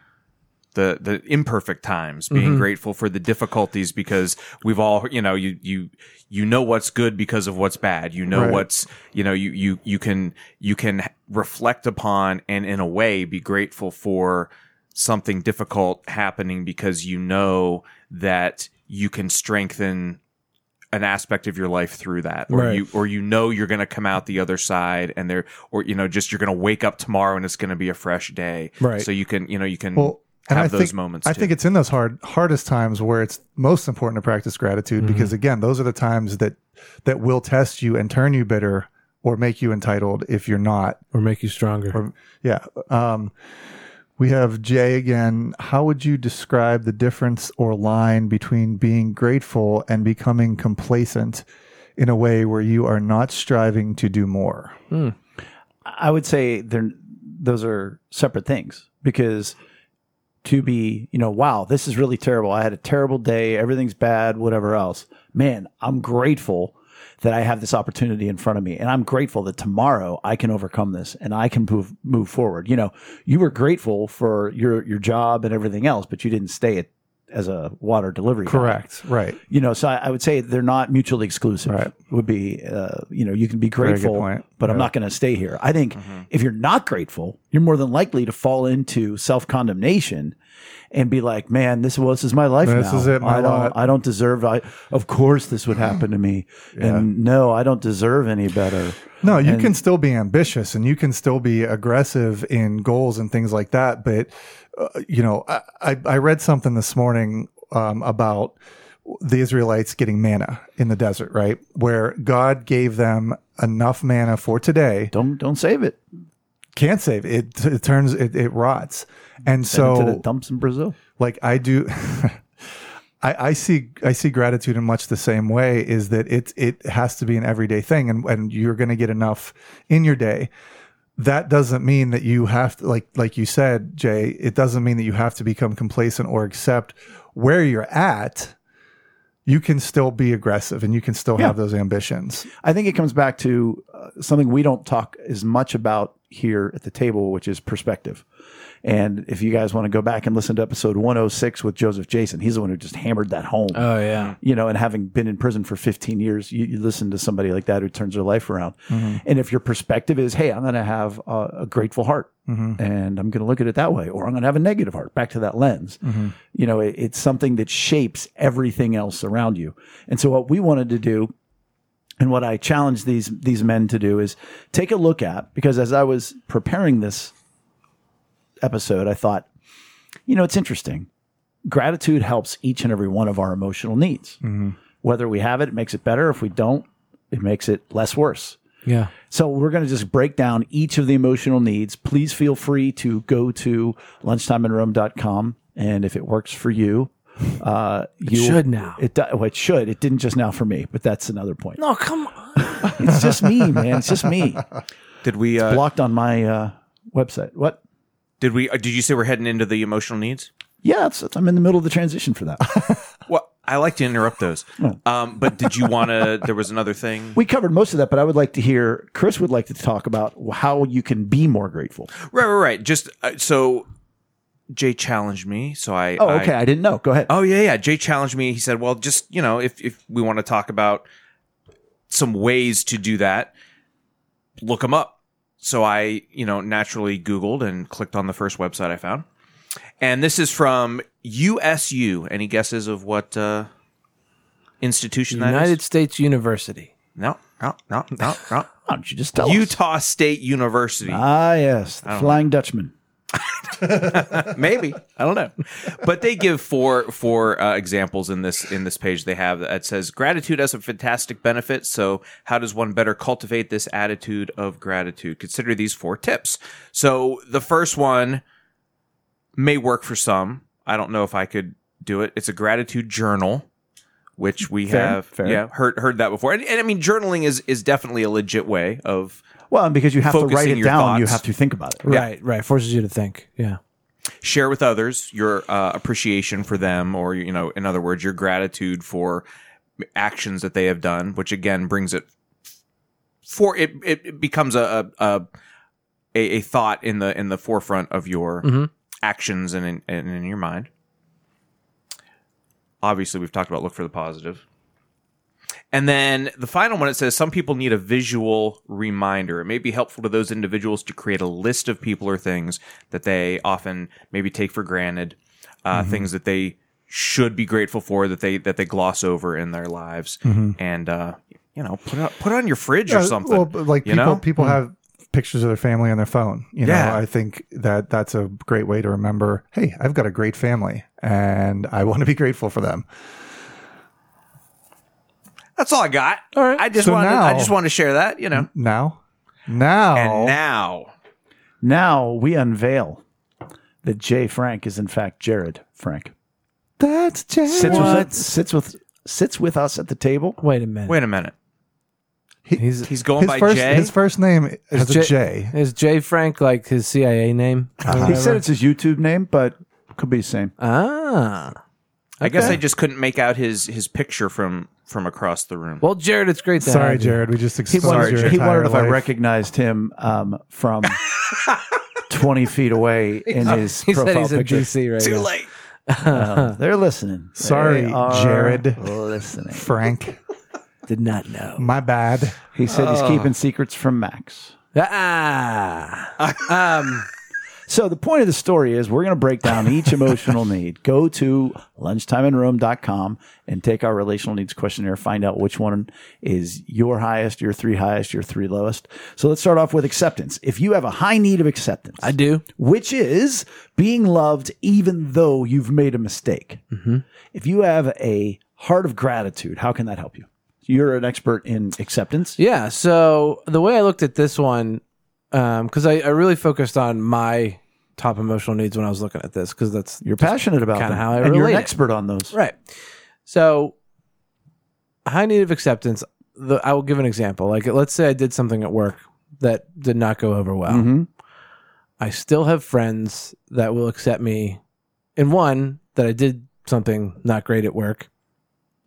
the the imperfect times, being mm-hmm. grateful for the difficulties because we've all you know you you you know what's good because of what's bad. You know Right. what's you know you you you can you can reflect upon and in a way be grateful for something difficult happening because you know that you can strengthen an aspect of your life through that or Right. you or you know you're going to come out the other side and there or you know just you're going to wake up tomorrow and it's going to be a fresh day Right. so you can you know you can well, and have I those think, moments I too. think it's in those hard hardest times where it's most important to practice gratitude because again, those are the times that that will test you and turn you bitter or make you entitled if you're not. or make you stronger Or yeah. Um, we have Jay again. How would you describe the difference or line between being grateful and becoming complacent in a way where you are not striving to do more? I would say they're those are separate things because to be, you know, wow, this is really terrible. I had a terrible day. Everything's bad, whatever else. Man, I'm grateful that I have this opportunity in front of me. And I'm grateful that tomorrow I can overcome this and I can move, move forward. You know, you were grateful for your, your job and everything else, but you didn't stay at, as a water delivery. guy Correct. Right. you know so I, I would say they're not mutually exclusive Right. would be uh, you know you can be grateful point. but i'm not going to stay here i think if you're not grateful you're more than likely to fall into self-condemnation and be like man this, well, this is my life This now is it, my i don't lot." i don't deserve i of course this would happen to me and no i don't deserve any better No, you And- can still be ambitious and you can still be aggressive in goals and things like that. But, uh, you know, I, I, read something this morning um, about the Israelites getting manna in the desert, right? Where God gave them enough manna for today. don't don't save it Can't save it. It turns, it, it rots. And Send it to the so, dumps in brazil like I do. I, I see I see gratitude in much the same way is that it it has to be an everyday thing and, and you're gonna get enough in your day. That doesn't mean that you have to like like you said, Jay, it doesn't mean that you have to become complacent or accept where you're at. You can still be aggressive and you can still have those ambitions. I think it comes back to uh, something we don't talk as much about here at the table, which is perspective. And if you guys want to go back and listen to episode 106 with Joseph Jason, he's the one who just hammered that home. oh yeah you know, and having been in prison for 15 years, you, you listen to somebody like that who turns their life around. Mm-hmm. And if your perspective is, hey, I'm going to have a, a grateful heart mm-hmm. and I'm going to look at it that way, or I'm going to have a negative heart, back to that lens, mm-hmm. you know, it, it's something that shapes everything else around you. And so what we wanted to do and what I challenge these these men to do is take a look at because as I was preparing this episode, I thought, you know, it's interesting. Gratitude helps each and every one of our emotional needs. Whether we have it, it makes it better. If we don't, it makes it less worse. yeah So we're going to just break down each of the emotional needs. Please feel free to go to lunchtimeinrome.com. And if it works for you, uh, you should now. It, well, it should. It didn't just now for me, but that's another point. no come on It's just me, man. It's just me. did we uh, Blocked on my uh, website. What? Did we? uh, Did you say we're heading into the emotional needs? Yeah, it's, I'm in the middle of the transition for that. Well, I like to interrupt those. Um, but did you want to? There was another thing. we covered most of that, but I would like to hear. Chris would like to talk about how you can be more grateful. Right, right, right. Just uh, so Jay challenged me, so I. Oh, I- okay. I didn't know. Go ahead. Oh yeah, yeah. Jay challenged me. He said, "Well, just you know, if if we want to talk about some ways to do that, look them up." So I, you know, naturally Googled and clicked on the first website I found, and this is from USU. Any guesses of what uh, institution that United? States University. No, no, no, no, no. Why don't you just tell us? Utah State University. Ah, yes, the Flying Dutchman. Maybe I don't know, but they give four four uh, examples in this in this page they have that says gratitude has a fantastic benefit. So how does one better cultivate this attitude of gratitude? Consider these four tips. So the first one may work for some. I don't know if I could do it. It's a gratitude journal. Which we Fair, have, fair. yeah, heard heard that before, and, and I mean, journaling is is definitely a legit way of Well, and because you have to Focusing write it your down, you thoughts. have to think about it. Right, right. Forces you to think. Yeah. share with others your uh, appreciation for them or you know in other words your gratitude for actions that they have done which again brings it for it it, it becomes a, a a a thought in the in the forefront of your actions and in, and in your mind obviously we've talked about look for the positive and then the final one, it says some people need a visual reminder. It may be helpful to those individuals to create a list of people or things that they often maybe take for granted, uh, things that they should be grateful for that they that they gloss over in their lives, and uh, you know put it, put it on your fridge or something. Well, like people, know? people have pictures of their family on their phone. You know, I think that that's a great way to remember. Hey, I've got a great family, and I want to be grateful for them. That's all I got. All right. I just So wanted I now- just wanted to share that. You know, Now, now, and now Now we unveil that Jay Frank is in fact Jared Frank. that's just Sits What? with sits with sits with us at the table. Wait a minute. wait a minute. He's, He's going his by first. Jay. His first name is J- a J. Is Jay Frank like his CIA name? or He whatever? said it's his YouTube name, but could be the same. ah. I guess I just couldn't make out his his picture from from across the room. Well, Jared, it's great to Sorry, have you. Jared. We just He exposed wondered, your he entire wondered if I life. recognized him um, from twenty feet away in his He said profile he's in picture. DC right Too now. late. Uh, they're listening. Sorry, They are Jared. Listening. Frank. Did not know. My bad. He said he's keeping secrets from Max. Ah. um. So the point of the story is we're going to break down each emotional need. Go to lunchtimeinrome.com and take our relational needs questionnaire. Find out which one is your highest, your three highest, your three lowest. So let's start off with acceptance. If you have a high need of acceptance, I do. which is being loved even though you've made a mistake. Mm-hmm. If you have a heart of gratitude, how can that help you? You're an expert in acceptance. Yeah. So the way I looked at this one, because I, I really focused on my top emotional needs when I was looking at this, because that's You're passionate about kinda how I and you're an expert on those. Right. So, high need of acceptance. The, I will give an example. Like, let's say I did something at work that did not go over well. Mhm. I still have friends that will accept me. And one, that I did something not great at work,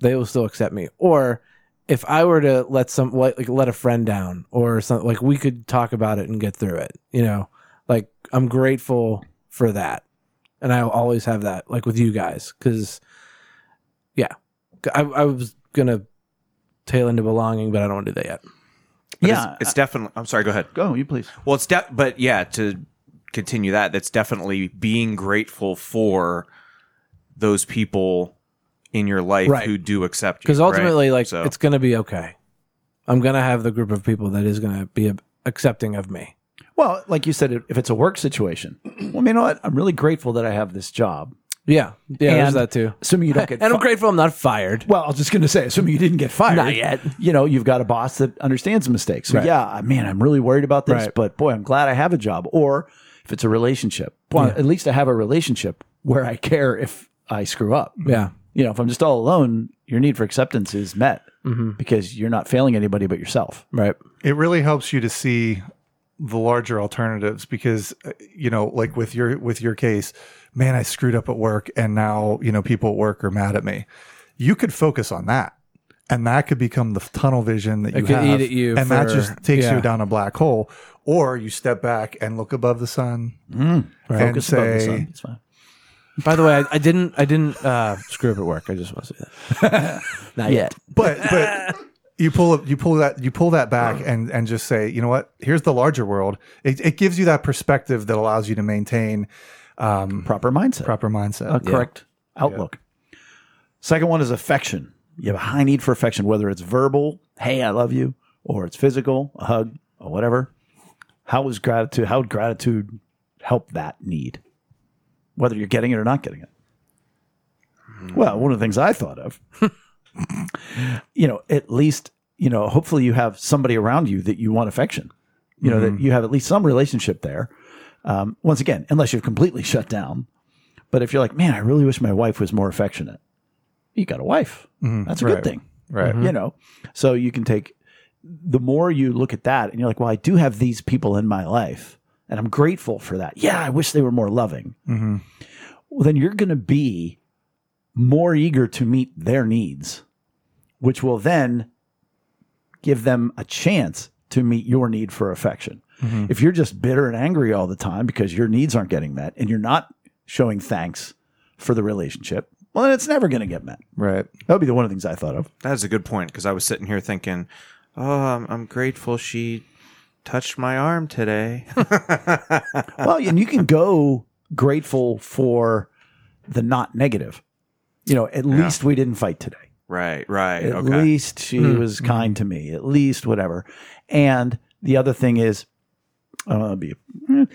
they will still accept me. Or if I were to let some like, like let a friend down or something, like we could talk about it and get through it. You know, like I'm grateful for that, and I'll always have that, like with you guys, because yeah, I, I was gonna tail into belonging, but I don't want to do that yet. But Yeah. it's, it's definitely. I'm sorry. Go ahead. Go, you please. Well, it's de- but yeah, to continue that, that's definitely being grateful for those people in your life Right. who do accept you. because ultimately right? like So- it's gonna be okay i'm gonna have the group of people that is gonna be accepting of me Well, like you said, if it's a work situation, well, you know what? I'm really grateful that I have this job. yeah yeah there's And that too Assuming you don't get and i'm fi- grateful i'm not fired Well, I was just going to say, assuming you didn't get fired. Not yet. You know, you've got a boss that understands mistakes. So, Right. yeah, man, I'm really worried about this, Right. but boy, I'm glad I have a job. Or if it's a relationship, well, at least I have a relationship where I care if I screw up. yeah You know, if I'm just all alone, your need for acceptance is met Mm-hmm. because you're not failing anybody but yourself. right It really helps you to see the larger alternatives because uh, you know like with your with your case man i screwed up at work and now you know people at work are mad at me you could focus on that and that could become the tunnel vision that you could have eat at you and that just takes yeah. you down a black hole or you step back and look above the sun and Focus above the say sun. It's fine. By the way, I, I didn't I didn't uh, screw up at work. I just want to say that. Not yet. but but you pull you pull that you pull that back and and just say you know what here's the larger world it, it gives you that perspective that allows you to maintain Proper mindset. proper mindset a correct outlook. Second one is affection. You have a high need for affection, whether it's verbal, hey, I love you, or it's physical, a hug, or whatever. How is gratitude? How would gratitude help that need? Whether you're getting it or not getting it. Well, one of the things I thought of, you know, at least, you know, hopefully you have somebody around you that you want affection. You know, that you have at least some relationship there. Um, once again, unless you've completely shut down. But if you're like, man, I really wish my wife was more affectionate, you got a wife. That's a Right. good thing. Right. You know, so you can take the more you look at that and you're like, well, I do have these people in my life and I'm grateful for that. Yeah, I wish they were more loving. Mm-hmm. Well, then you're going to be more eager to meet their needs, which will then give them a chance to meet your need for affection. Mm-hmm. If you're just bitter and angry all the time because your needs aren't getting met and you're not showing thanks for the relationship, well, then it's never going to get met. right That would be the one of the things I thought of. That's a good point because I was sitting here thinking, oh, I'm, I'm grateful she touched my arm today. well, and you can go grateful for the not negative. You know, at least we didn't fight today. right, right. At okay. least she was kind to me. At least whatever. And the other thing is, uh, be, eh,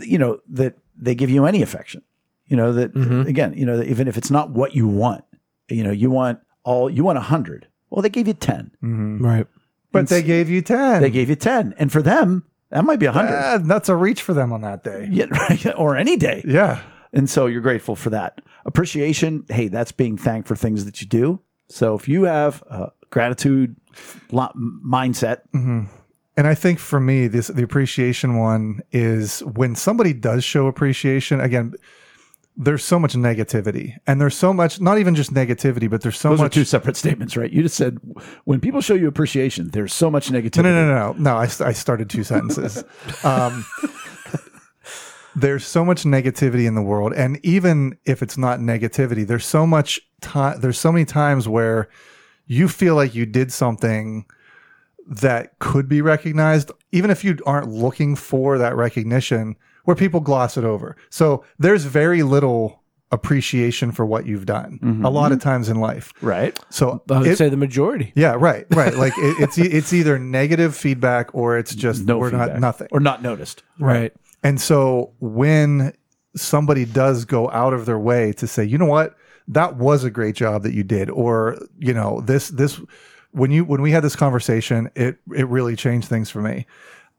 you know, that they give you any affection. You know that again. You know, that even if it's not what you want, you know, you want all you want a hundred. Well, they gave you ten. Right. But they gave you 10 They gave you ten, and for them, that might be a hundred. Ah, that's a reach for them on that day Yeah, right. or any day. yeah And so you're grateful for that. Appreciation, hey, that's being thanked for things that you do. So if you have a gratitude lo- mindset, And I think for me, this the appreciation one is when somebody does show appreciation. Again, there's so much negativity, and there's so much not even just negativity, but there's so those are much. two separate statements, right? You just said when people show you appreciation, there's so much negativity. no, no, no, no, no. No, I, I started two sentences. um, there's so much negativity in the world, and even if it's not negativity, there's so much time. There's so many times where you feel like you did something that could be recognized, even if you aren't looking for that recognition, where people gloss it over. So there's very little appreciation for what you've done mm-hmm. a lot of times in life. Right. So I would it- say the majority. yeah, right, right. Like it, it's it's either negative feedback or it's just No we're feedback. not nothing. Or not noticed. Right. And so when somebody does go out of their way to say, you know what, that was a great job that you did, or you know, this this when you when we had this conversation, it it really changed things for me.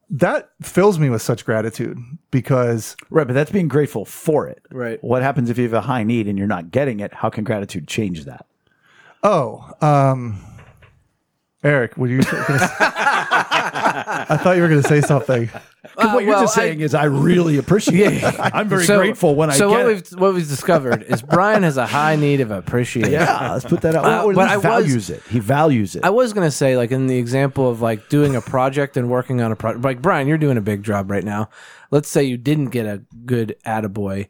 That fills me with such gratitude because Right. But that's being grateful for it. Right. What happens if you have a high need and you're not getting it? How can gratitude change that? oh, um, Eric, would you? I thought you were going to say something. 'Cause what you're well, just I- saying is I really appreciate it. I'm very grateful when I so what we've what we've discovered is Brian has a high need of appreciation. Yeah, let's put that out. Uh, or but I was- values it. He values it. I was gonna say, like in the example of like doing a project and working on a project, like Brian, you're doing a big job right now. Let's say you didn't get a good attaboy,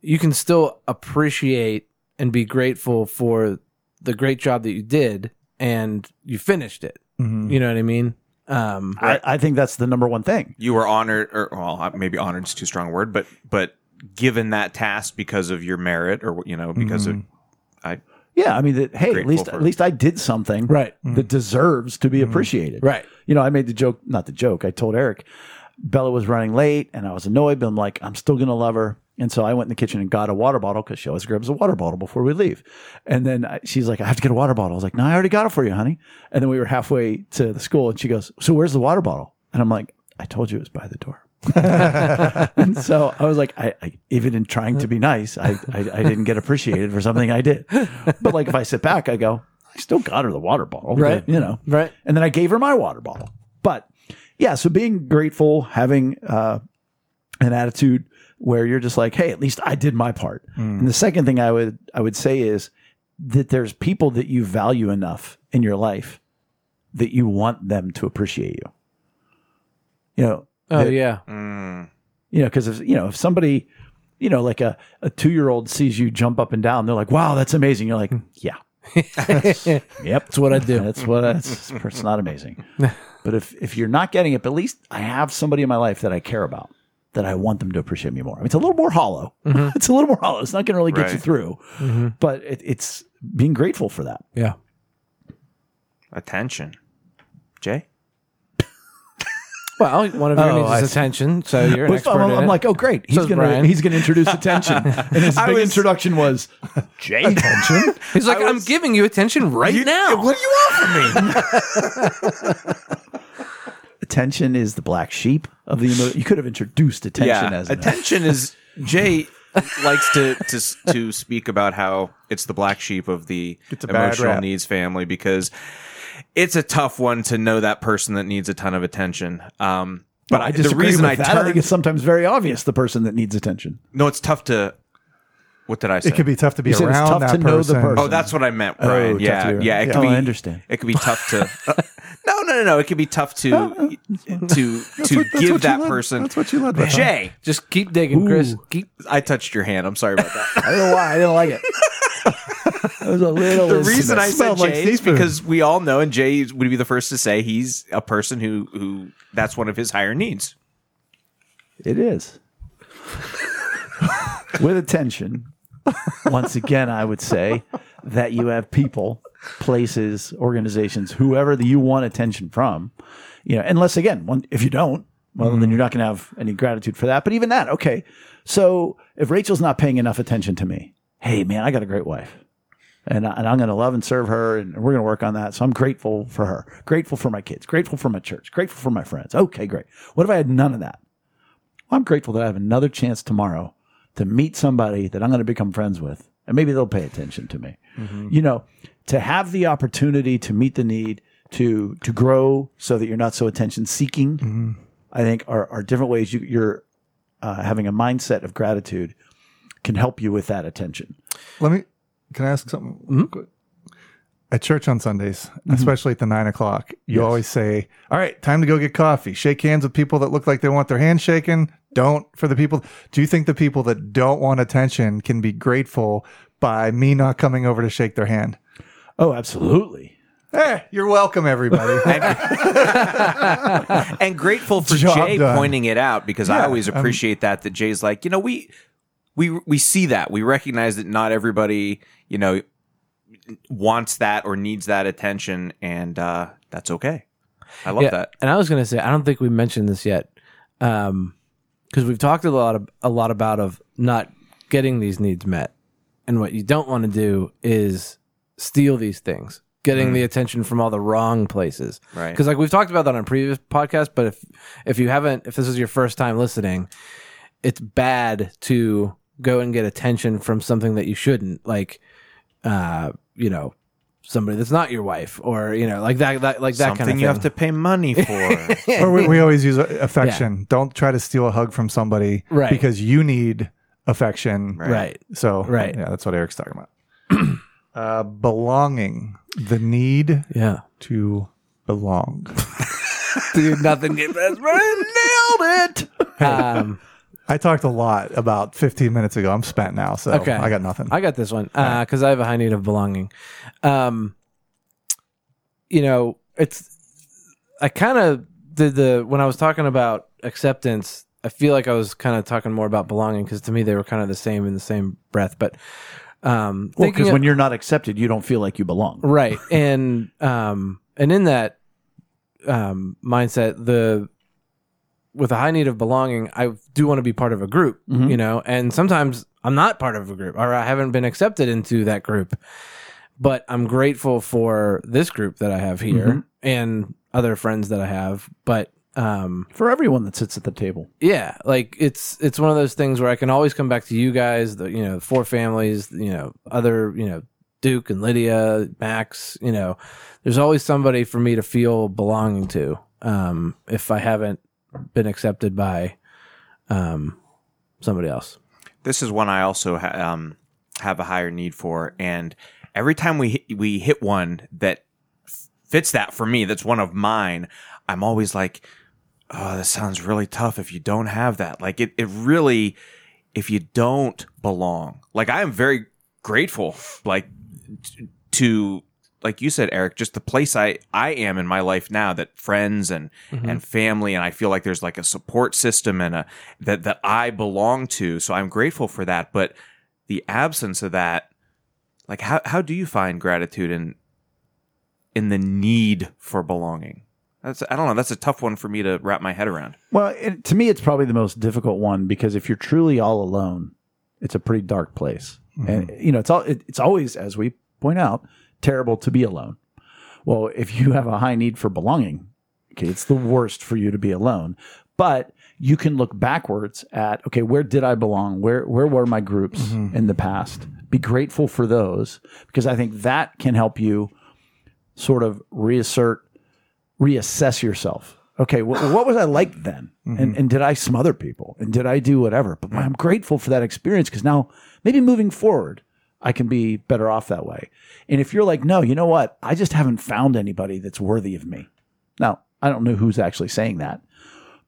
you can still appreciate and be grateful for the great job that you did and you finished it. You know what I mean? Um, I, I think that's the number one thing. you were honored, or well, maybe honored is too strong a word, but but given that task because of your merit, or you know, because of mm-hmm. I Yeah, I mean, that, hey, at least for- at least I did something Right. that mm-hmm. deserves to be mm-hmm. appreciated. Right. You know, I made the joke, not the joke. I told Eric, Bella was running late, and I was annoyed, but I'm like, I'm still gonna love her. And so I went in the kitchen and got a water bottle because she always grabs a water bottle before we leave. And then I, she's like, I have to get a water bottle. I was like, No, I already got it for you, honey. And then we were halfway to the school, and she goes, So where's the water bottle? And I'm like, I told you it was by the door. and so I was like, I, I even in trying to be nice, I, I I didn't get appreciated for something I did. But like if I sit back, I go, I still got her the water bottle, Right. You know, Right. And then I gave her my water bottle. But yeah, so being grateful, having uh, an attitude where you're just like, hey, at least I did my part. Hmm. And the second thing I would I would say is that there's people that you value enough in your life that you want them to appreciate you. You know, Oh that- yeah. Hmm. you know, because if you know if somebody, you know, like a, a two year old sees you jump up and down, they're like, "Wow, that's amazing." You're like, hmm. "Yeah, yep, That's what I do. that's what that's it's not amazing." but if if you're not getting it, but at least I have somebody in my life that I care about, that I want them to appreciate me more. I mean, it's a little more hollow. Mm-hmm. It's a little more hollow. It's not going to really get you Right. through, mm-hmm. but it, it's being grateful for that. Yeah. Attention. Jay? Well, one of you Oh, needs I his attention, so you're an Well, expert I'm, I'm it. like, oh, great. He's So's gonna Brian. he's gonna introduce attention, and his big was- introduction was Jay attention. He's like, I'm giving you attention right now. What do you want from me? attention is the black sheep of the emo- you could have introduced attention yeah, as attention is Jay likes to, to to speak about how it's the black sheep of the emotional needs family because it's a tough one to know that person that needs a ton of attention. Um, but I the disagree reason with I that. I think it's sometimes very obvious the person that needs attention. no, it's tough to. What did I say? It could be tough to be You said it's around tough that to know the person. person. Oh, that's what I meant, Brian. tough yeah, yeah. It could Oh, be, I understand. It could be tough to. no, no, no, no. It could be tough to to to what- give that led- person. that's what you led with, huh? Jay, Just keep digging, Chris. Keep. I touched your hand. I'm sorry about that. I don't know why I didn't like it. it was a little. the reason I said smelled like Jay is because we all know, and Jay would be the first to say he's a person who who that's one of his higher needs. it is with attention. Once again, I would say that you have people, places, organizations, whoever that you want attention from. You know, unless again, one, if you don't, well, then mm-hmm. you're not going to have any gratitude for that. But even that, okay. So if Rachel's not paying enough attention to me, hey man, I got a great wife. and, I, and I'm going to love and serve her, and we're going to work on that. So I'm grateful for her, grateful for my kids, grateful for my church, grateful for my friends. Okay, great. What if I had none of that? Well, I'm grateful that I have another chance tomorrow to meet somebody that I'm going to become friends with, and maybe they'll pay attention to me. Mm-hmm. You know, to have the opportunity to meet the need, to to grow, so that you're not so attention seeking. Mm-hmm. I think are are different ways you, you're uh, having a mindset of gratitude can help you with that attention. Let me. Can I ask something? Mm-hmm. quick? At church on Sundays, mm-hmm. especially at the nine o'clock, you always say, "All right, time to go get coffee. Shake hands with people that look like they want their hand shaken. Don't for the people." Do you think the people that don't want attention can be grateful by me not coming over to shake their hand? Oh, absolutely. Hey, you're welcome, everybody. and grateful for Job Jay done. pointing it out because I Yeah, always um, appreciate that that Jay's like, you know, we we we see that. We recognize that not everybody, you know, wants that or needs that attention and uh that's okay. I love that. And I was going to say, I don't think we mentioned this yet, because we've talked a lot of, a lot about of not getting these needs met, and what you don't want to do is steal these things, getting the attention from all the wrong places. Right. Because like we've talked about that on previous podcasts, but if if you haven't, if this is your first time listening, it's bad to go and get attention from something that you shouldn't, like, uh, you know. Somebody that's not your wife, or you know, like that, that like that Something kind of thing. you have to pay money for. or we, we always use affection. Don't try to steal a hug from somebody Right. because you need affection. right. So, Right. Yeah, that's what Eric's talking about. uh, belonging, the need Yeah. to belong. Dude, nothing gets better. Nailed it. Um, I talked a lot about 15 minutes ago. I'm spent now, so okay. I got nothing. I got this one because I have a high need of belonging. Um, you know, it's I kind of did the when I was talking about acceptance. I feel like I was kind of talking more about belonging because to me they were kind of the same in the same breath. But um, Well, because when you're not accepted, you don't feel like you belong. right. And um and in that um mindset the with a high need of belonging i do want to be part of a group you know? And sometimes i'm not part of a group or i haven't been accepted into that group. But i'm grateful for this group that i have here and other friends that i have. But um For everyone that sits at the table. yeah like it's it's one of those things where i can always come back to you guys the you know four families you know other you know duke and lydia max you know there's always somebody for me to feel belonging to um, if I haven't been accepted by um, somebody else. This is one I also ha- um, have a higher need for, and every time we hit, we hit one that fits that for me, that's one of mine. I'm always like, oh, this sounds really tough if you don't have that. Like it, it really, if you don't belong. Like I am very grateful, like t- to like you said, Eric, just the place I I am in my life now that friends and mm-hmm. and family and I feel like there's like a support system and a that that I belong to. So I'm grateful for that. But the absence of that, like how how do you find gratitude in in the need for belonging? That's I don't know. That's a tough one for me to wrap my head around. Well, it, to me, it's probably the most difficult one because if you're truly all alone, it's a pretty dark place, mm-hmm. and you know it's all it, it's always, as we point out, terrible to be alone. Well, if you have a high need for belonging, okay, it's the worst for you to be alone. But you can look backwards at okay, where did I belong? Where where were my groups mm-hmm. in the past? Be grateful for those because I think that can help you sort of reassert reassess yourself. Okay, wh- what was I like then? And, mm-hmm. and did I smother people? And did I do whatever? But I'm grateful for that experience because now maybe moving forward, I can be better off that way. And if you're like, no, you know what? I just haven't found anybody that's worthy of me. Now, I don't know who's actually saying that,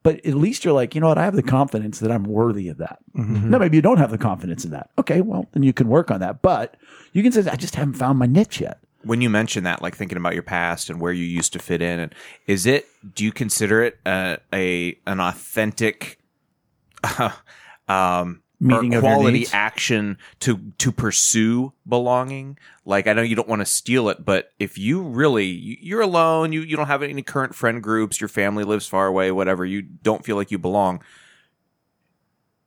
but at least you're like, you know what? I have the confidence that I'm worthy of that. Mm-hmm. No, maybe you don't have the confidence in that. Okay, well, then you can work on that. But you can say, I just haven't found my niche yet. When you mention that, like thinking about your past and where you used to fit in, and is it? Do you consider it a, a an authentic, um, Meeting quality action to to pursue belonging? Like I know you don't want to steal it, but if you really you- you're alone, you you don't have any current friend groups, your family lives far away, whatever, you don't feel like you belong.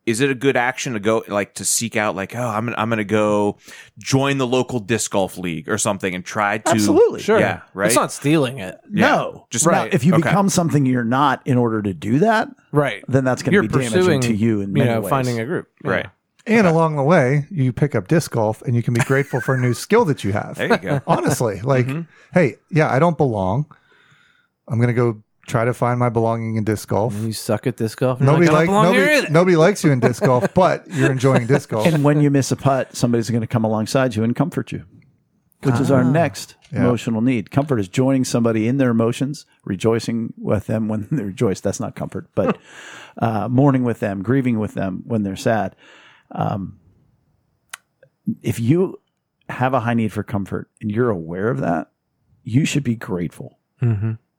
Is it a good action to go like to seek out like oh I'm gonna, I'm gonna go join the local disc golf league or something and try to Absolutely. Sure. yeah right It's not stealing it. No, just- Now, Right. if you Okay. become something you're not in order to do that, Right. then that's going to You're be damaging to you in you know, ways. finding a group. Yeah. right And along the way, you pick up disc golf and you can be grateful for a new skill that you have. there you go Honestly, like, mm-hmm. hey, yeah, I don't belong. I'm going to go try to find my belonging in disc golf. You suck at disc golf. Nobody like, I like don't belong here nobody, nobody likes you in disc golf, but you're enjoying disc golf. and when you miss a putt, somebody's going to come alongside you and comfort you, which is our next emotional need. Comfort is joining somebody in their emotions, rejoicing with them when they rejoice. That's not comfort, but uh, mourning with them, grieving with them when they're sad. Um, if you have a high need for comfort and you're aware of that, you should be grateful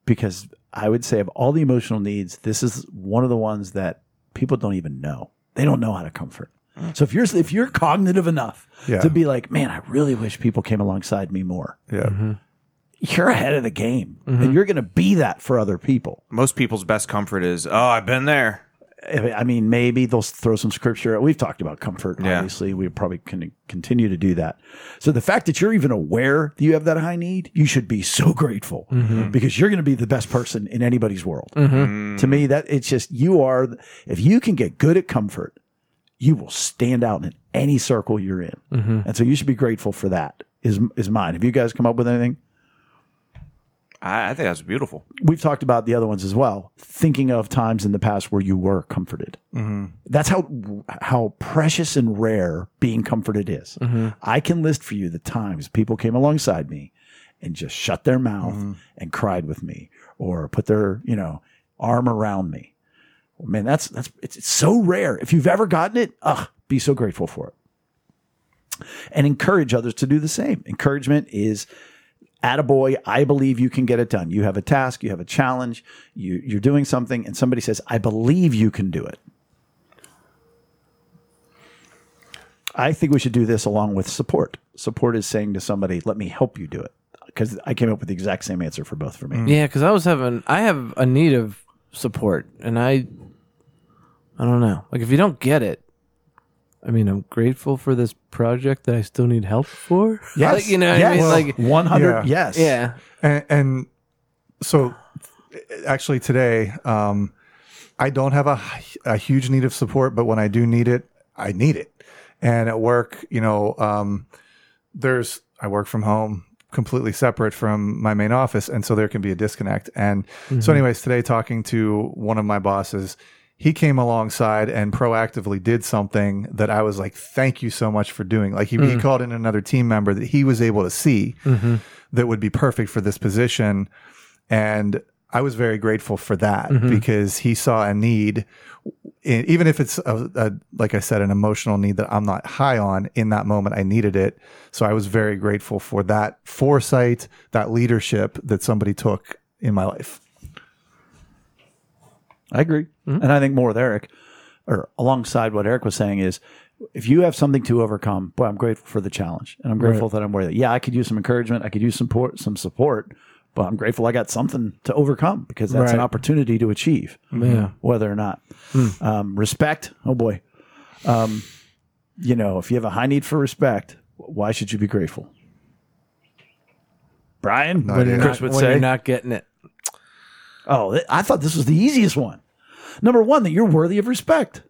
because I would say of all the emotional needs, this is one of the ones that people don't even know. They don't know how to comfort. So if you're if you're cognitive enough Yeah. to be like, man, I really wish people came alongside me more. yeah. Mm-hmm. You're ahead of the game, mm-hmm. and you're going to be that for other people. most people's best comfort is oh i've been there I mean, maybe they'll throw some scripture. We've talked about comfort. Yeah. Obviously, we probably can continue to do that. So the fact that you're even aware that you have that high need, you should be so grateful mm-hmm. because you're going to be the best person in anybody's world. Mm-hmm. To me, that it's just you are. If you can get good at comfort, you will stand out in any circle you're in, mm-hmm. and so you should be grateful for that. Is is mine? Have you guys come up with anything? I, I think that's beautiful we've talked about the other ones as well. Thinking of times in the past where you were comforted. Mm-hmm. That's how how precious and rare being comforted is. Mm-hmm. I can list for you the times people came alongside me and just shut their mouth mm-hmm. and cried with me, or put their you know arm around me. Well, man, that's that's it's, it's so rare. If you've ever gotten it, ugh, be so grateful for it. And encourage others to do the same. Encouragement is attaboy, I believe you can get it done. You have a task, you have a challenge, you, you're doing something, and somebody says, I believe you can do it. I think we should do this along with support. Support is saying to somebody, let me help you do it. Because I came up with the exact same answer for both for me. Mm. Yeah, because I was having, I have a need of support, and I, I don't know. Like if you don't get it, I mean, I'm grateful for this project that I still need help for. Yes. Like, you know, what I yes. mean, like 100, Yeah. yes. yeah, And, and so, actually, today, um, I don't have a, a huge need of support, but when I do need it, I need it. And at work, you know, um, there's I work from home, completely separate from my main office. And so there can be a disconnect. And so, anyways, today talking to one of my bosses, he came alongside and proactively did something that I was like, thank you so much for doing. Like, he, he mm-hmm. called in another team member that he was able to see mm-hmm. that would be perfect for this position. And I was very grateful for that mm-hmm. because he saw a need, even if it's a, a, like I said, an emotional need that I'm not high on in that moment. I needed it. So I was very grateful for that foresight, that leadership that somebody took in my life. I agree. And I think more with Eric, or alongside what Eric was saying, is if you have something to overcome, boy, I'm grateful for the challenge. And I'm grateful that I'm where that. Yeah, I could use some encouragement. I could use some support, some support, but I'm grateful I got something to overcome because that's an opportunity to achieve, Yeah. whether or not. Um, respect. Oh boy. Um, you know, if you have a high need for respect, why should you be grateful? Brian, When you're Chris Not- would when say, you're not getting it. Oh, I thought this was the easiest one. Number one, that you're worthy of respect.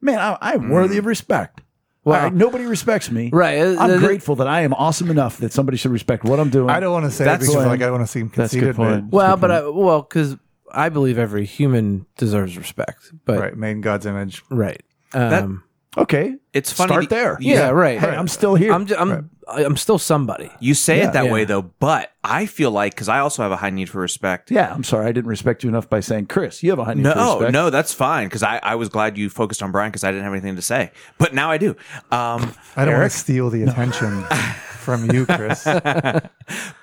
Man, I, I'm worthy of respect. Well- All right, nobody respects me. Right, uh, I'm uh, grateful that I am awesome enough that somebody should respect what I'm doing. I don't want to say That's it because like I want to seem That's good conceited. but- point. Well, but I, well, because I believe every human deserves respect. But Right, made in God's image. right. Um, Okay. It's funny Start that- there. yeah, right. Hey, I'm still here. I'm, ju- I'm, I'm still somebody. You say Yeah. it that Yeah. way though, but I feel like because I also have a high need for respect. yeah, I'm sorry. I didn't respect you enough by saying, Chris, you have a high need for respect. no, no, that's fine because I, I was glad you focused on Brian because I didn't have anything to say, but now I do. Um, I don't want to steal the attention from you, Chris. but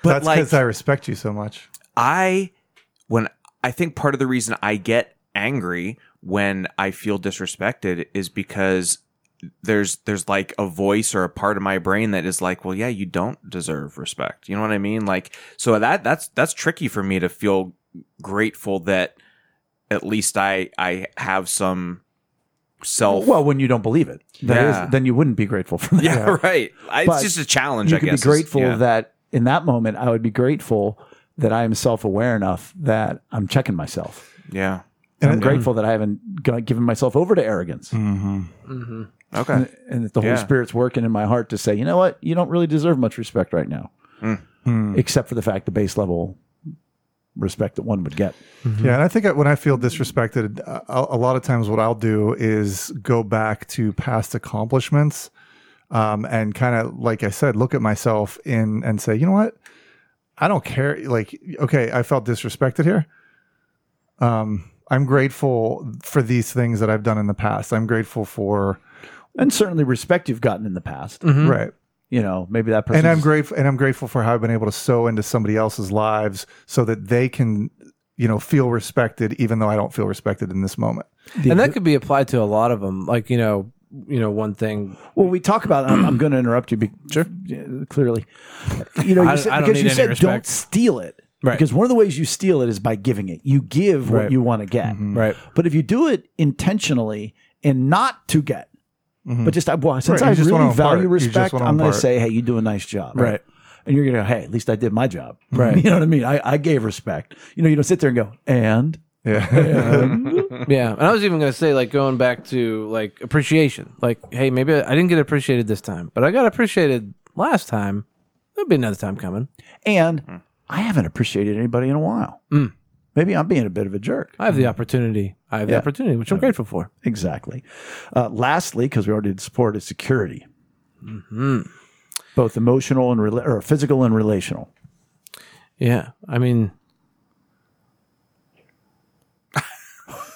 That's like- because I respect you so much. I when I think part of the reason I get angry when I feel disrespected is because there's there's like a voice or a part of my brain that is like, well, yeah, you don't deserve respect. You know what I mean? Like, so that that's that's tricky for me to feel grateful that at least I I have some self. Well, when you don't believe it, that is- Yeah. then you wouldn't be grateful for that. yeah, right. I, it's just a challenge. you I could guess. be grateful yeah. that in that moment, I would be grateful that I am self aware enough that I'm checking myself. Yeah. And I'm grateful that I haven't g- given myself over to arrogance. Mm-hmm. Mm-hmm. Okay. and that the Holy Yeah. Spirit's working in my heart to say, you know what, you don't really deserve much respect right now, mm. Mm. except for the fact the base level respect that one would get. Mm-hmm. Yeah, and I think when I feel disrespected, a, a lot of times what I'll do is go back to past accomplishments, um, and kind of like I said, look at myself in and say, you know what, I don't care. Like, okay, I felt disrespected here. Um, I'm grateful for these things that I've done in the past. I'm grateful for And certainly respect you've gotten in the past. Mm-hmm. right. You know, maybe that person. and I'm grateful and I'm grateful for how I've been able to sow into somebody else's lives so that they can, you know, feel respected even though I don't feel respected in this moment. and that could be applied to a lot of them. Like, you know, you know, one thing. Well, we talk about. I'm, I'm going to interrupt you. Be, sure. Clearly, you know, you I- said, I don't because need you any said respect. don't steal it. Right. Because one of the ways you steal it is by giving it. You give what Right. you want to get. Mm-hmm. Right. But if you do it intentionally and not to get, mm-hmm. but just I, well, since Right, you I just really want to value impart. You just respect, want to I'm going to impart. say, hey, you do a nice job. Right. And you're going to go, hey, at least I did my job. Right. You know what I mean? I, I gave respect. You know, you don't sit there and go, and Yeah. Yeah. And I was even going to say, like, going back to like appreciation. Like, hey, maybe I didn't get appreciated this time, but I got appreciated last time. There'll be another time coming. and mm-hmm. I haven't appreciated anybody in a while. Mm. Maybe I'm being a bit of a jerk. I have the opportunity. I have Yeah. the opportunity, which I'm uh, grateful for. Exactly. Uh, lastly, because we already did support, is security, mm-hmm. both emotional and rela- or physical and relational. Yeah. I mean,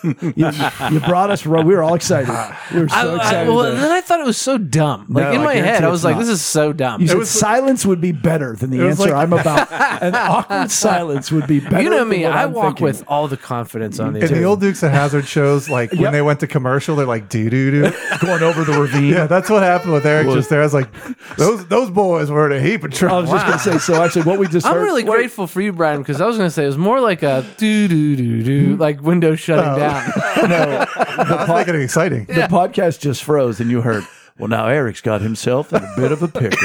You, you brought us. We were all excited. We were so I, I, excited. well, to- then I thought it was so dumb. Like No, in I my head, I was like, not. "This is so dumb." you said was- silence would be better than the answer like- I'm about. An awkward silence would be better. you know than me. what I I'm walk thinking. with all the confidence on these. In the old Dukes of Hazzard shows, like Yep. when they went to commercial, they're like doo doo doo. going over the ravine. Yeah, that's what happened with Eric just there. I was like, those those boys were in a heap of trouble." I trouble. was just going to say. So actually, what we just I'm heard. really grateful for you, Brian, because I was going to say it was more like a doo doo doo doo, like window shutting oh. down. No, That's making it exciting. the podcast just froze, and you heard. Well, now Eric's got himself in a bit of a pickle.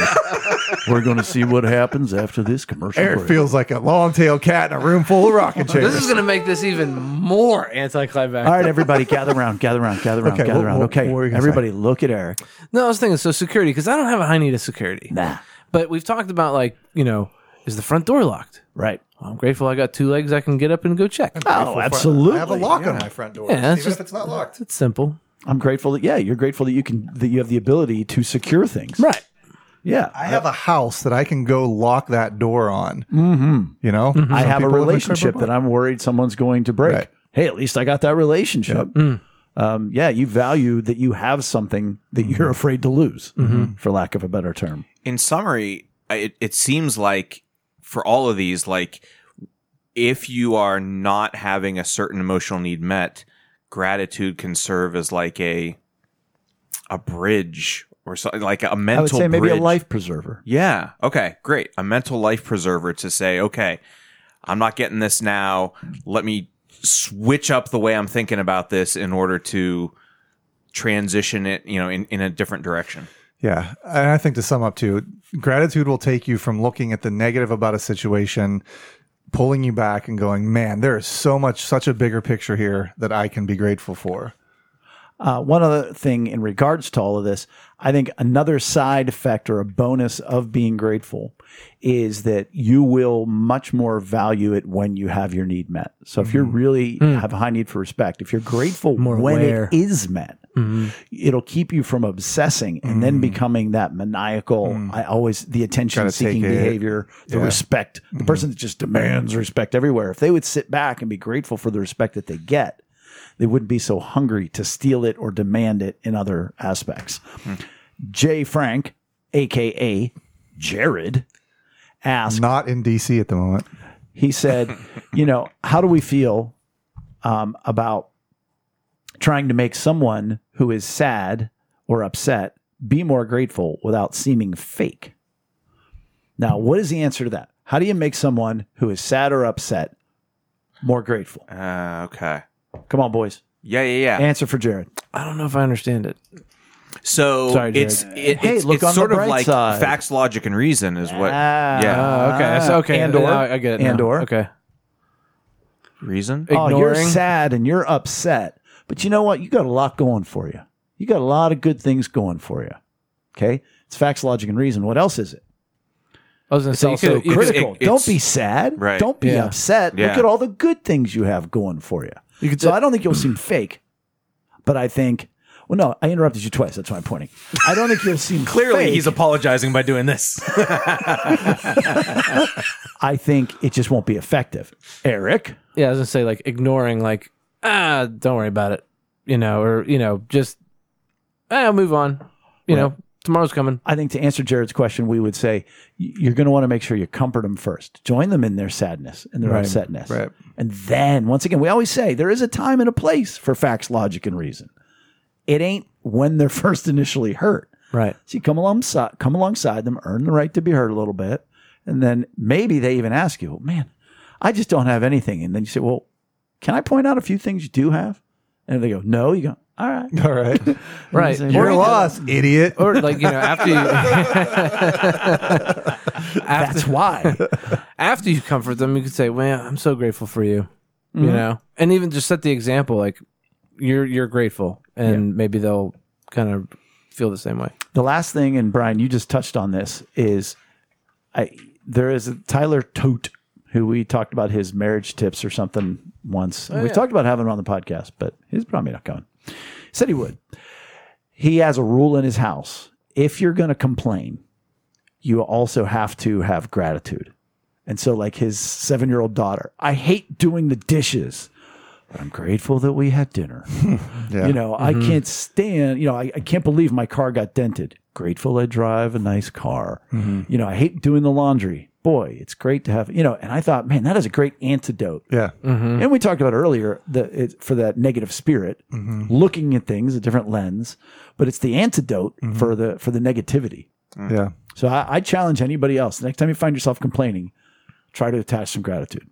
We're going to see what happens after this commercial. Eric break. feels like a long tailed cat in a room full of rocking chairs. This is going to make this even more anticlimactic. All right, everybody, gather around, gather around, gather around, Okay, gather what- around. what- Okay, what were you gonna everybody, look at Eric. No, I was thinking so security because I don't have a high need of security. Nah. But we've talked about like you know Is the front door locked? Right. Well, I'm grateful I got two legs I can get up and go check. Oh, absolutely. I have a lock Yeah. on my front door, Yeah, even that's if just- it's not locked. It's simple. I'm grateful that yeah, you're grateful that you can that you have the ability to secure things. Right. Yeah. I have a house that I can go lock that door on. Mm-hmm. You know, I have a relationship that I'm worried someone's going to break. Right. Hey, at least I got that relationship. Um, yeah, you value that you have something that you're afraid to lose, for lack of a better term. in summary, I- it, it seems like for all of these, like if you are not having a certain emotional need met, gratitude can serve as like a a bridge or something like a mental. I would say maybe a life preserver. Yeah. Okay. Great. A mental life preserver to say, okay, I'm not getting this now. Let me switch up the way I'm thinking about this in order to transition it, you know, in, in a different direction. Yeah. And I think to sum up too, gratitude will take you from looking at the negative about a situation, pulling you back and going, man, there is so much, such a bigger picture here that I can be grateful for. Uh, one other thing in regards to all of this, I think another side effect or a bonus of being grateful is that you will much more value it when you have your need met. So if you're really have a high need for respect, if you're grateful when aware. it is met, Mm-hmm. it'll keep you from obsessing and then mm-hmm. becoming that maniacal. Mm-hmm. I always the attention seeking behavior, the respect, the person that just demands respect everywhere. If they would sit back and be grateful for the respect that they get, they wouldn't be so hungry to steal it or demand it in other aspects. Hmm. Jay Frank, aka Jared, asked Not in DC at the moment. he said, you know, how do we feel um, about trying to make someone who is sad or upset be more grateful without seeming fake? Now, what is the answer to that? How do you make someone who is sad or upset more grateful? Uh, okay. Come on, boys. Yeah. Yeah. Yeah. Answer for Jared. I don't know if I understand it. So Sorry, it's it, Hey, it's, look it's on the sort of like side. facts, logic, and reason is what. Ah. yeah, Oh, okay. So, okay. And or. now I get it. now. And or. Okay. reason. Oh, you're sad and you're upset. But you know what? You got a lot going for you. You got a lot of good things going for you. Okay? It's facts, logic, and reason. What else is it? I was going to It's say, you also could, critical. it- Don't be sad. Right. Don't be Yeah. upset. Look at all the good things you have going for you. you could So say- I don't think you'll seem fake. But I think, well, no, I interrupted you twice. That's why I'm pointing. I don't think you'll seem Clearly, fake. he's apologizing by doing this. I think it just won't be effective. Eric, yeah, I was going to say, like, ignoring, like, ah, don't worry about it, you know, or, you know, just, ah, move on. You know, tomorrow's coming. I think to answer Jared's question, we would say you're going to want to make sure you comfort them first. Join them in their sadness and their Right. upsetness. Right. And then, once again, we always say there is a time and a place for facts, logic, and reason. It ain't when they're first initially hurt. Right. So you come alongside, come alongside them, earn the right to be hurt a little bit, and then maybe they even ask you, "Man, I just don't have anything." And then you say, "Well, can I point out a few things you do have?" And they go, "No." You go, "All right." All right. Right. Or You're you- lost, idiot. Or, like, you know, after you, That's why. after you comfort them, you could say, "Well, I'm so grateful for you," you mm-hmm. know, and even just set the example, like you're you're grateful, and maybe they'll kind of feel the same way. The last thing, and Brian, you just touched on this, is I there is a Tyler Tote who we talked about his marriage tips or something once. we oh, yeah. talked about having him on the podcast, but he's probably not coming. He said he would. He has a rule in his house. If you're going to complain, you also have to have gratitude. And so, like his seven year old daughter, I hate doing the dishes, but I'm grateful that we had dinner. Yeah. You know, I mm-hmm. can't stand, you know, I, I can't believe my car got dented. Grateful I drive a nice car. Mm-hmm. You know, I hate doing the laundry. Boy, it's great to have, you know, and I thought, man, that is a great antidote. yeah. Mm-hmm. And we talked about earlier the, it, for that negative spirit, mm-hmm. looking at things a different lens, but it's the antidote mm-hmm. for the for the negativity. Yeah. So I, I challenge anybody else. Next time you find yourself complaining, try to attach some gratitude.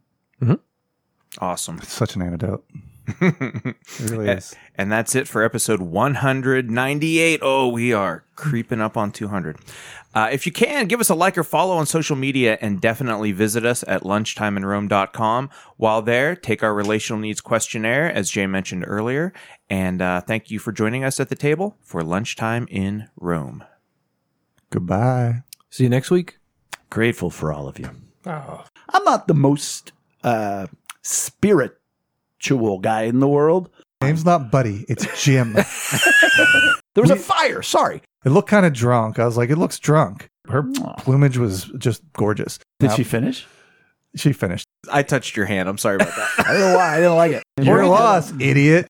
awesome. Such an antidote. it really is. And that's it for episode 198. Oh, we are creeping up on 200. Uh, if you can, give us a like or follow on social media and definitely visit us at lunchtimeinrome.com. While there, take our relational needs questionnaire, as Jay mentioned earlier. And uh, thank you for joining us at the table for Lunchtime in Rome. Goodbye. See you next week. Grateful for all of you. I'm not the most uh, spiritual guy in the world. Name's not Buddy. It's Jim. There was a fire. Sorry. It looked kind of drunk. I was like, it looks drunk. Her plumage was just gorgeous. Did Now, she finish? She finished. I touched your hand. I'm sorry about that. I don't know why. I didn't like it. Your loss, idiot.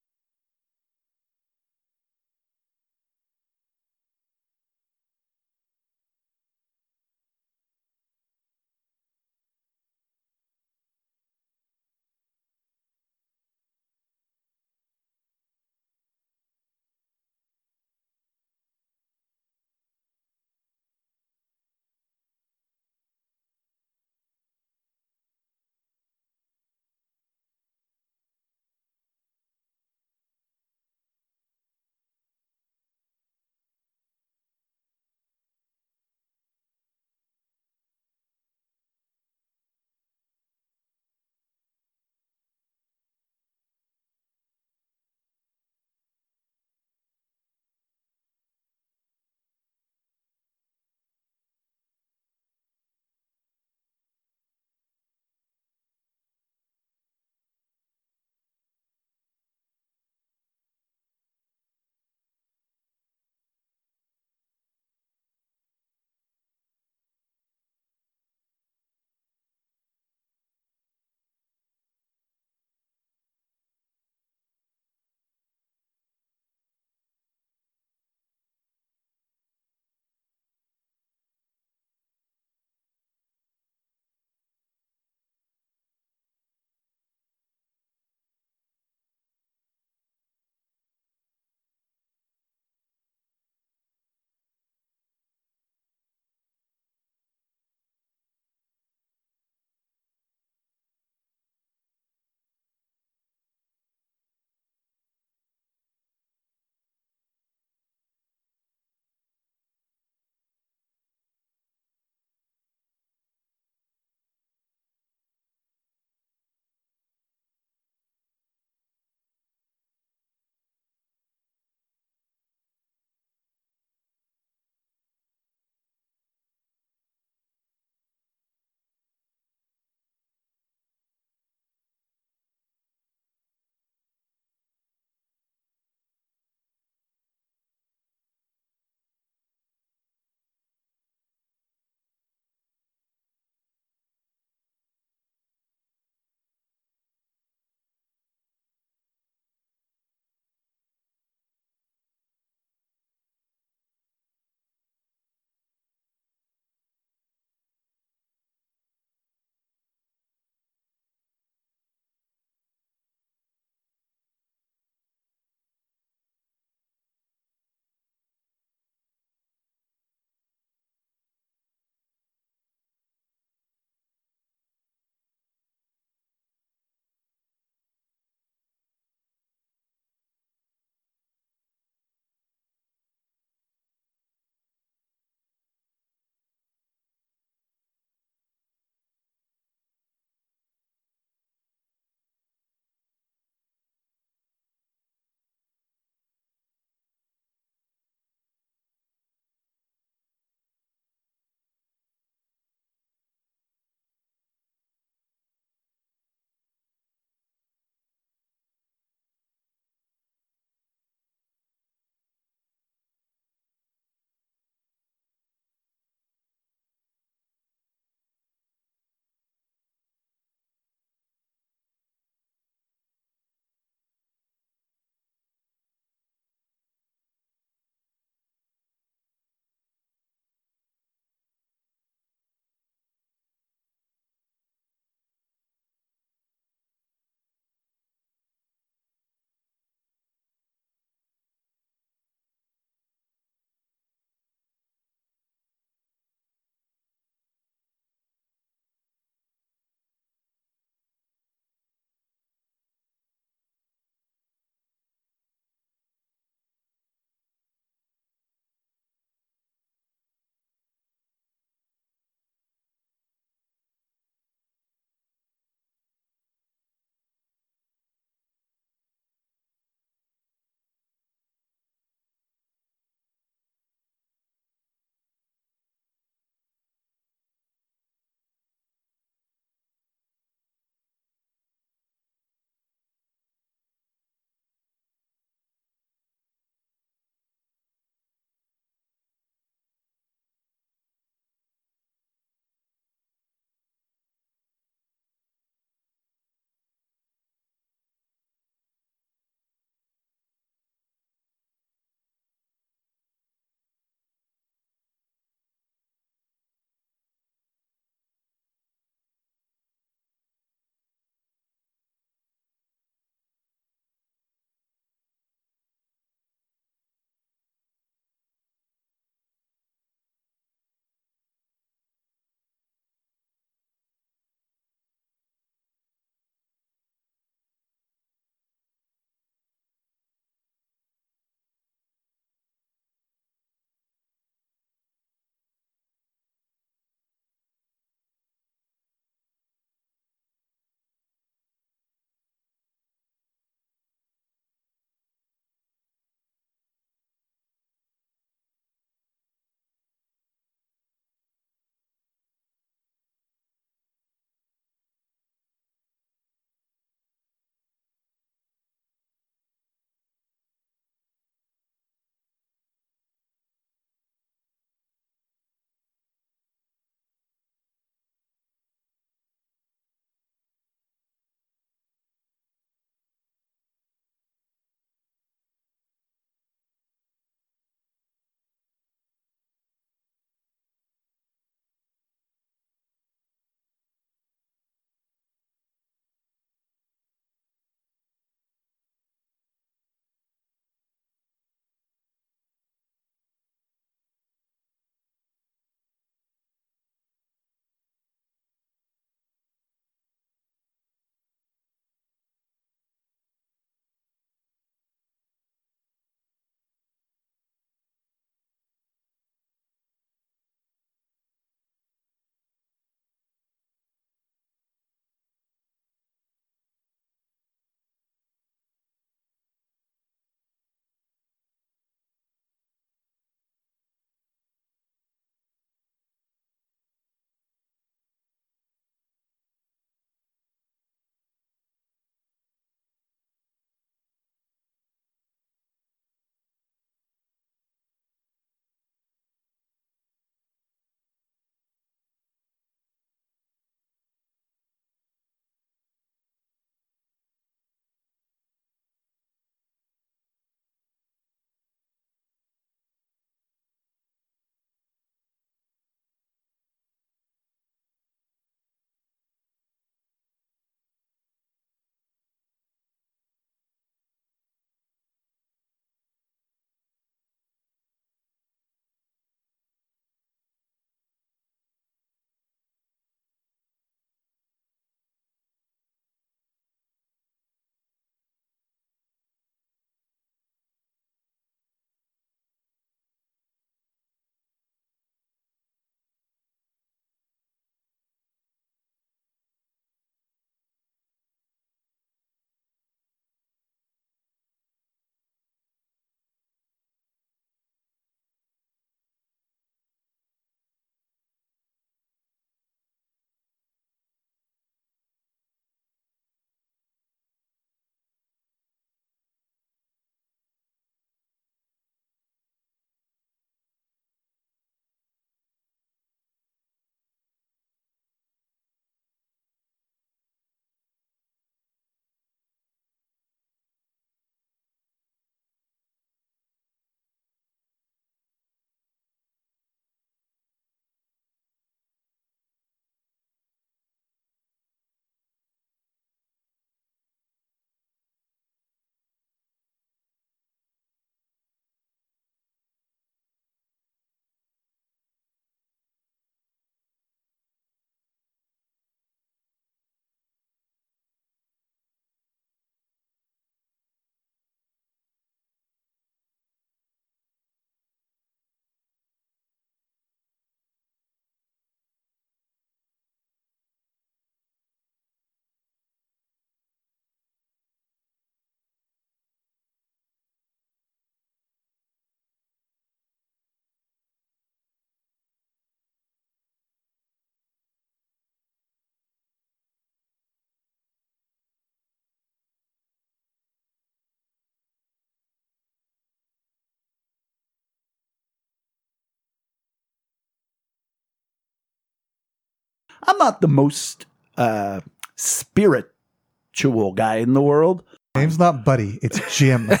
I'm not the most uh, spiritual guy in the world. Name's not Buddy. It's Jim.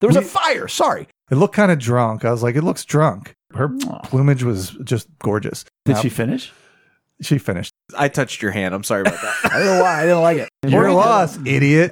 There was a fire. Sorry. It looked kind of drunk. I was like, it looks drunk. Her plumage was just gorgeous. Did Now, she finish? She finished. I touched your hand. I'm sorry about that. I don't know why. I didn't like it. You're lost, idiot.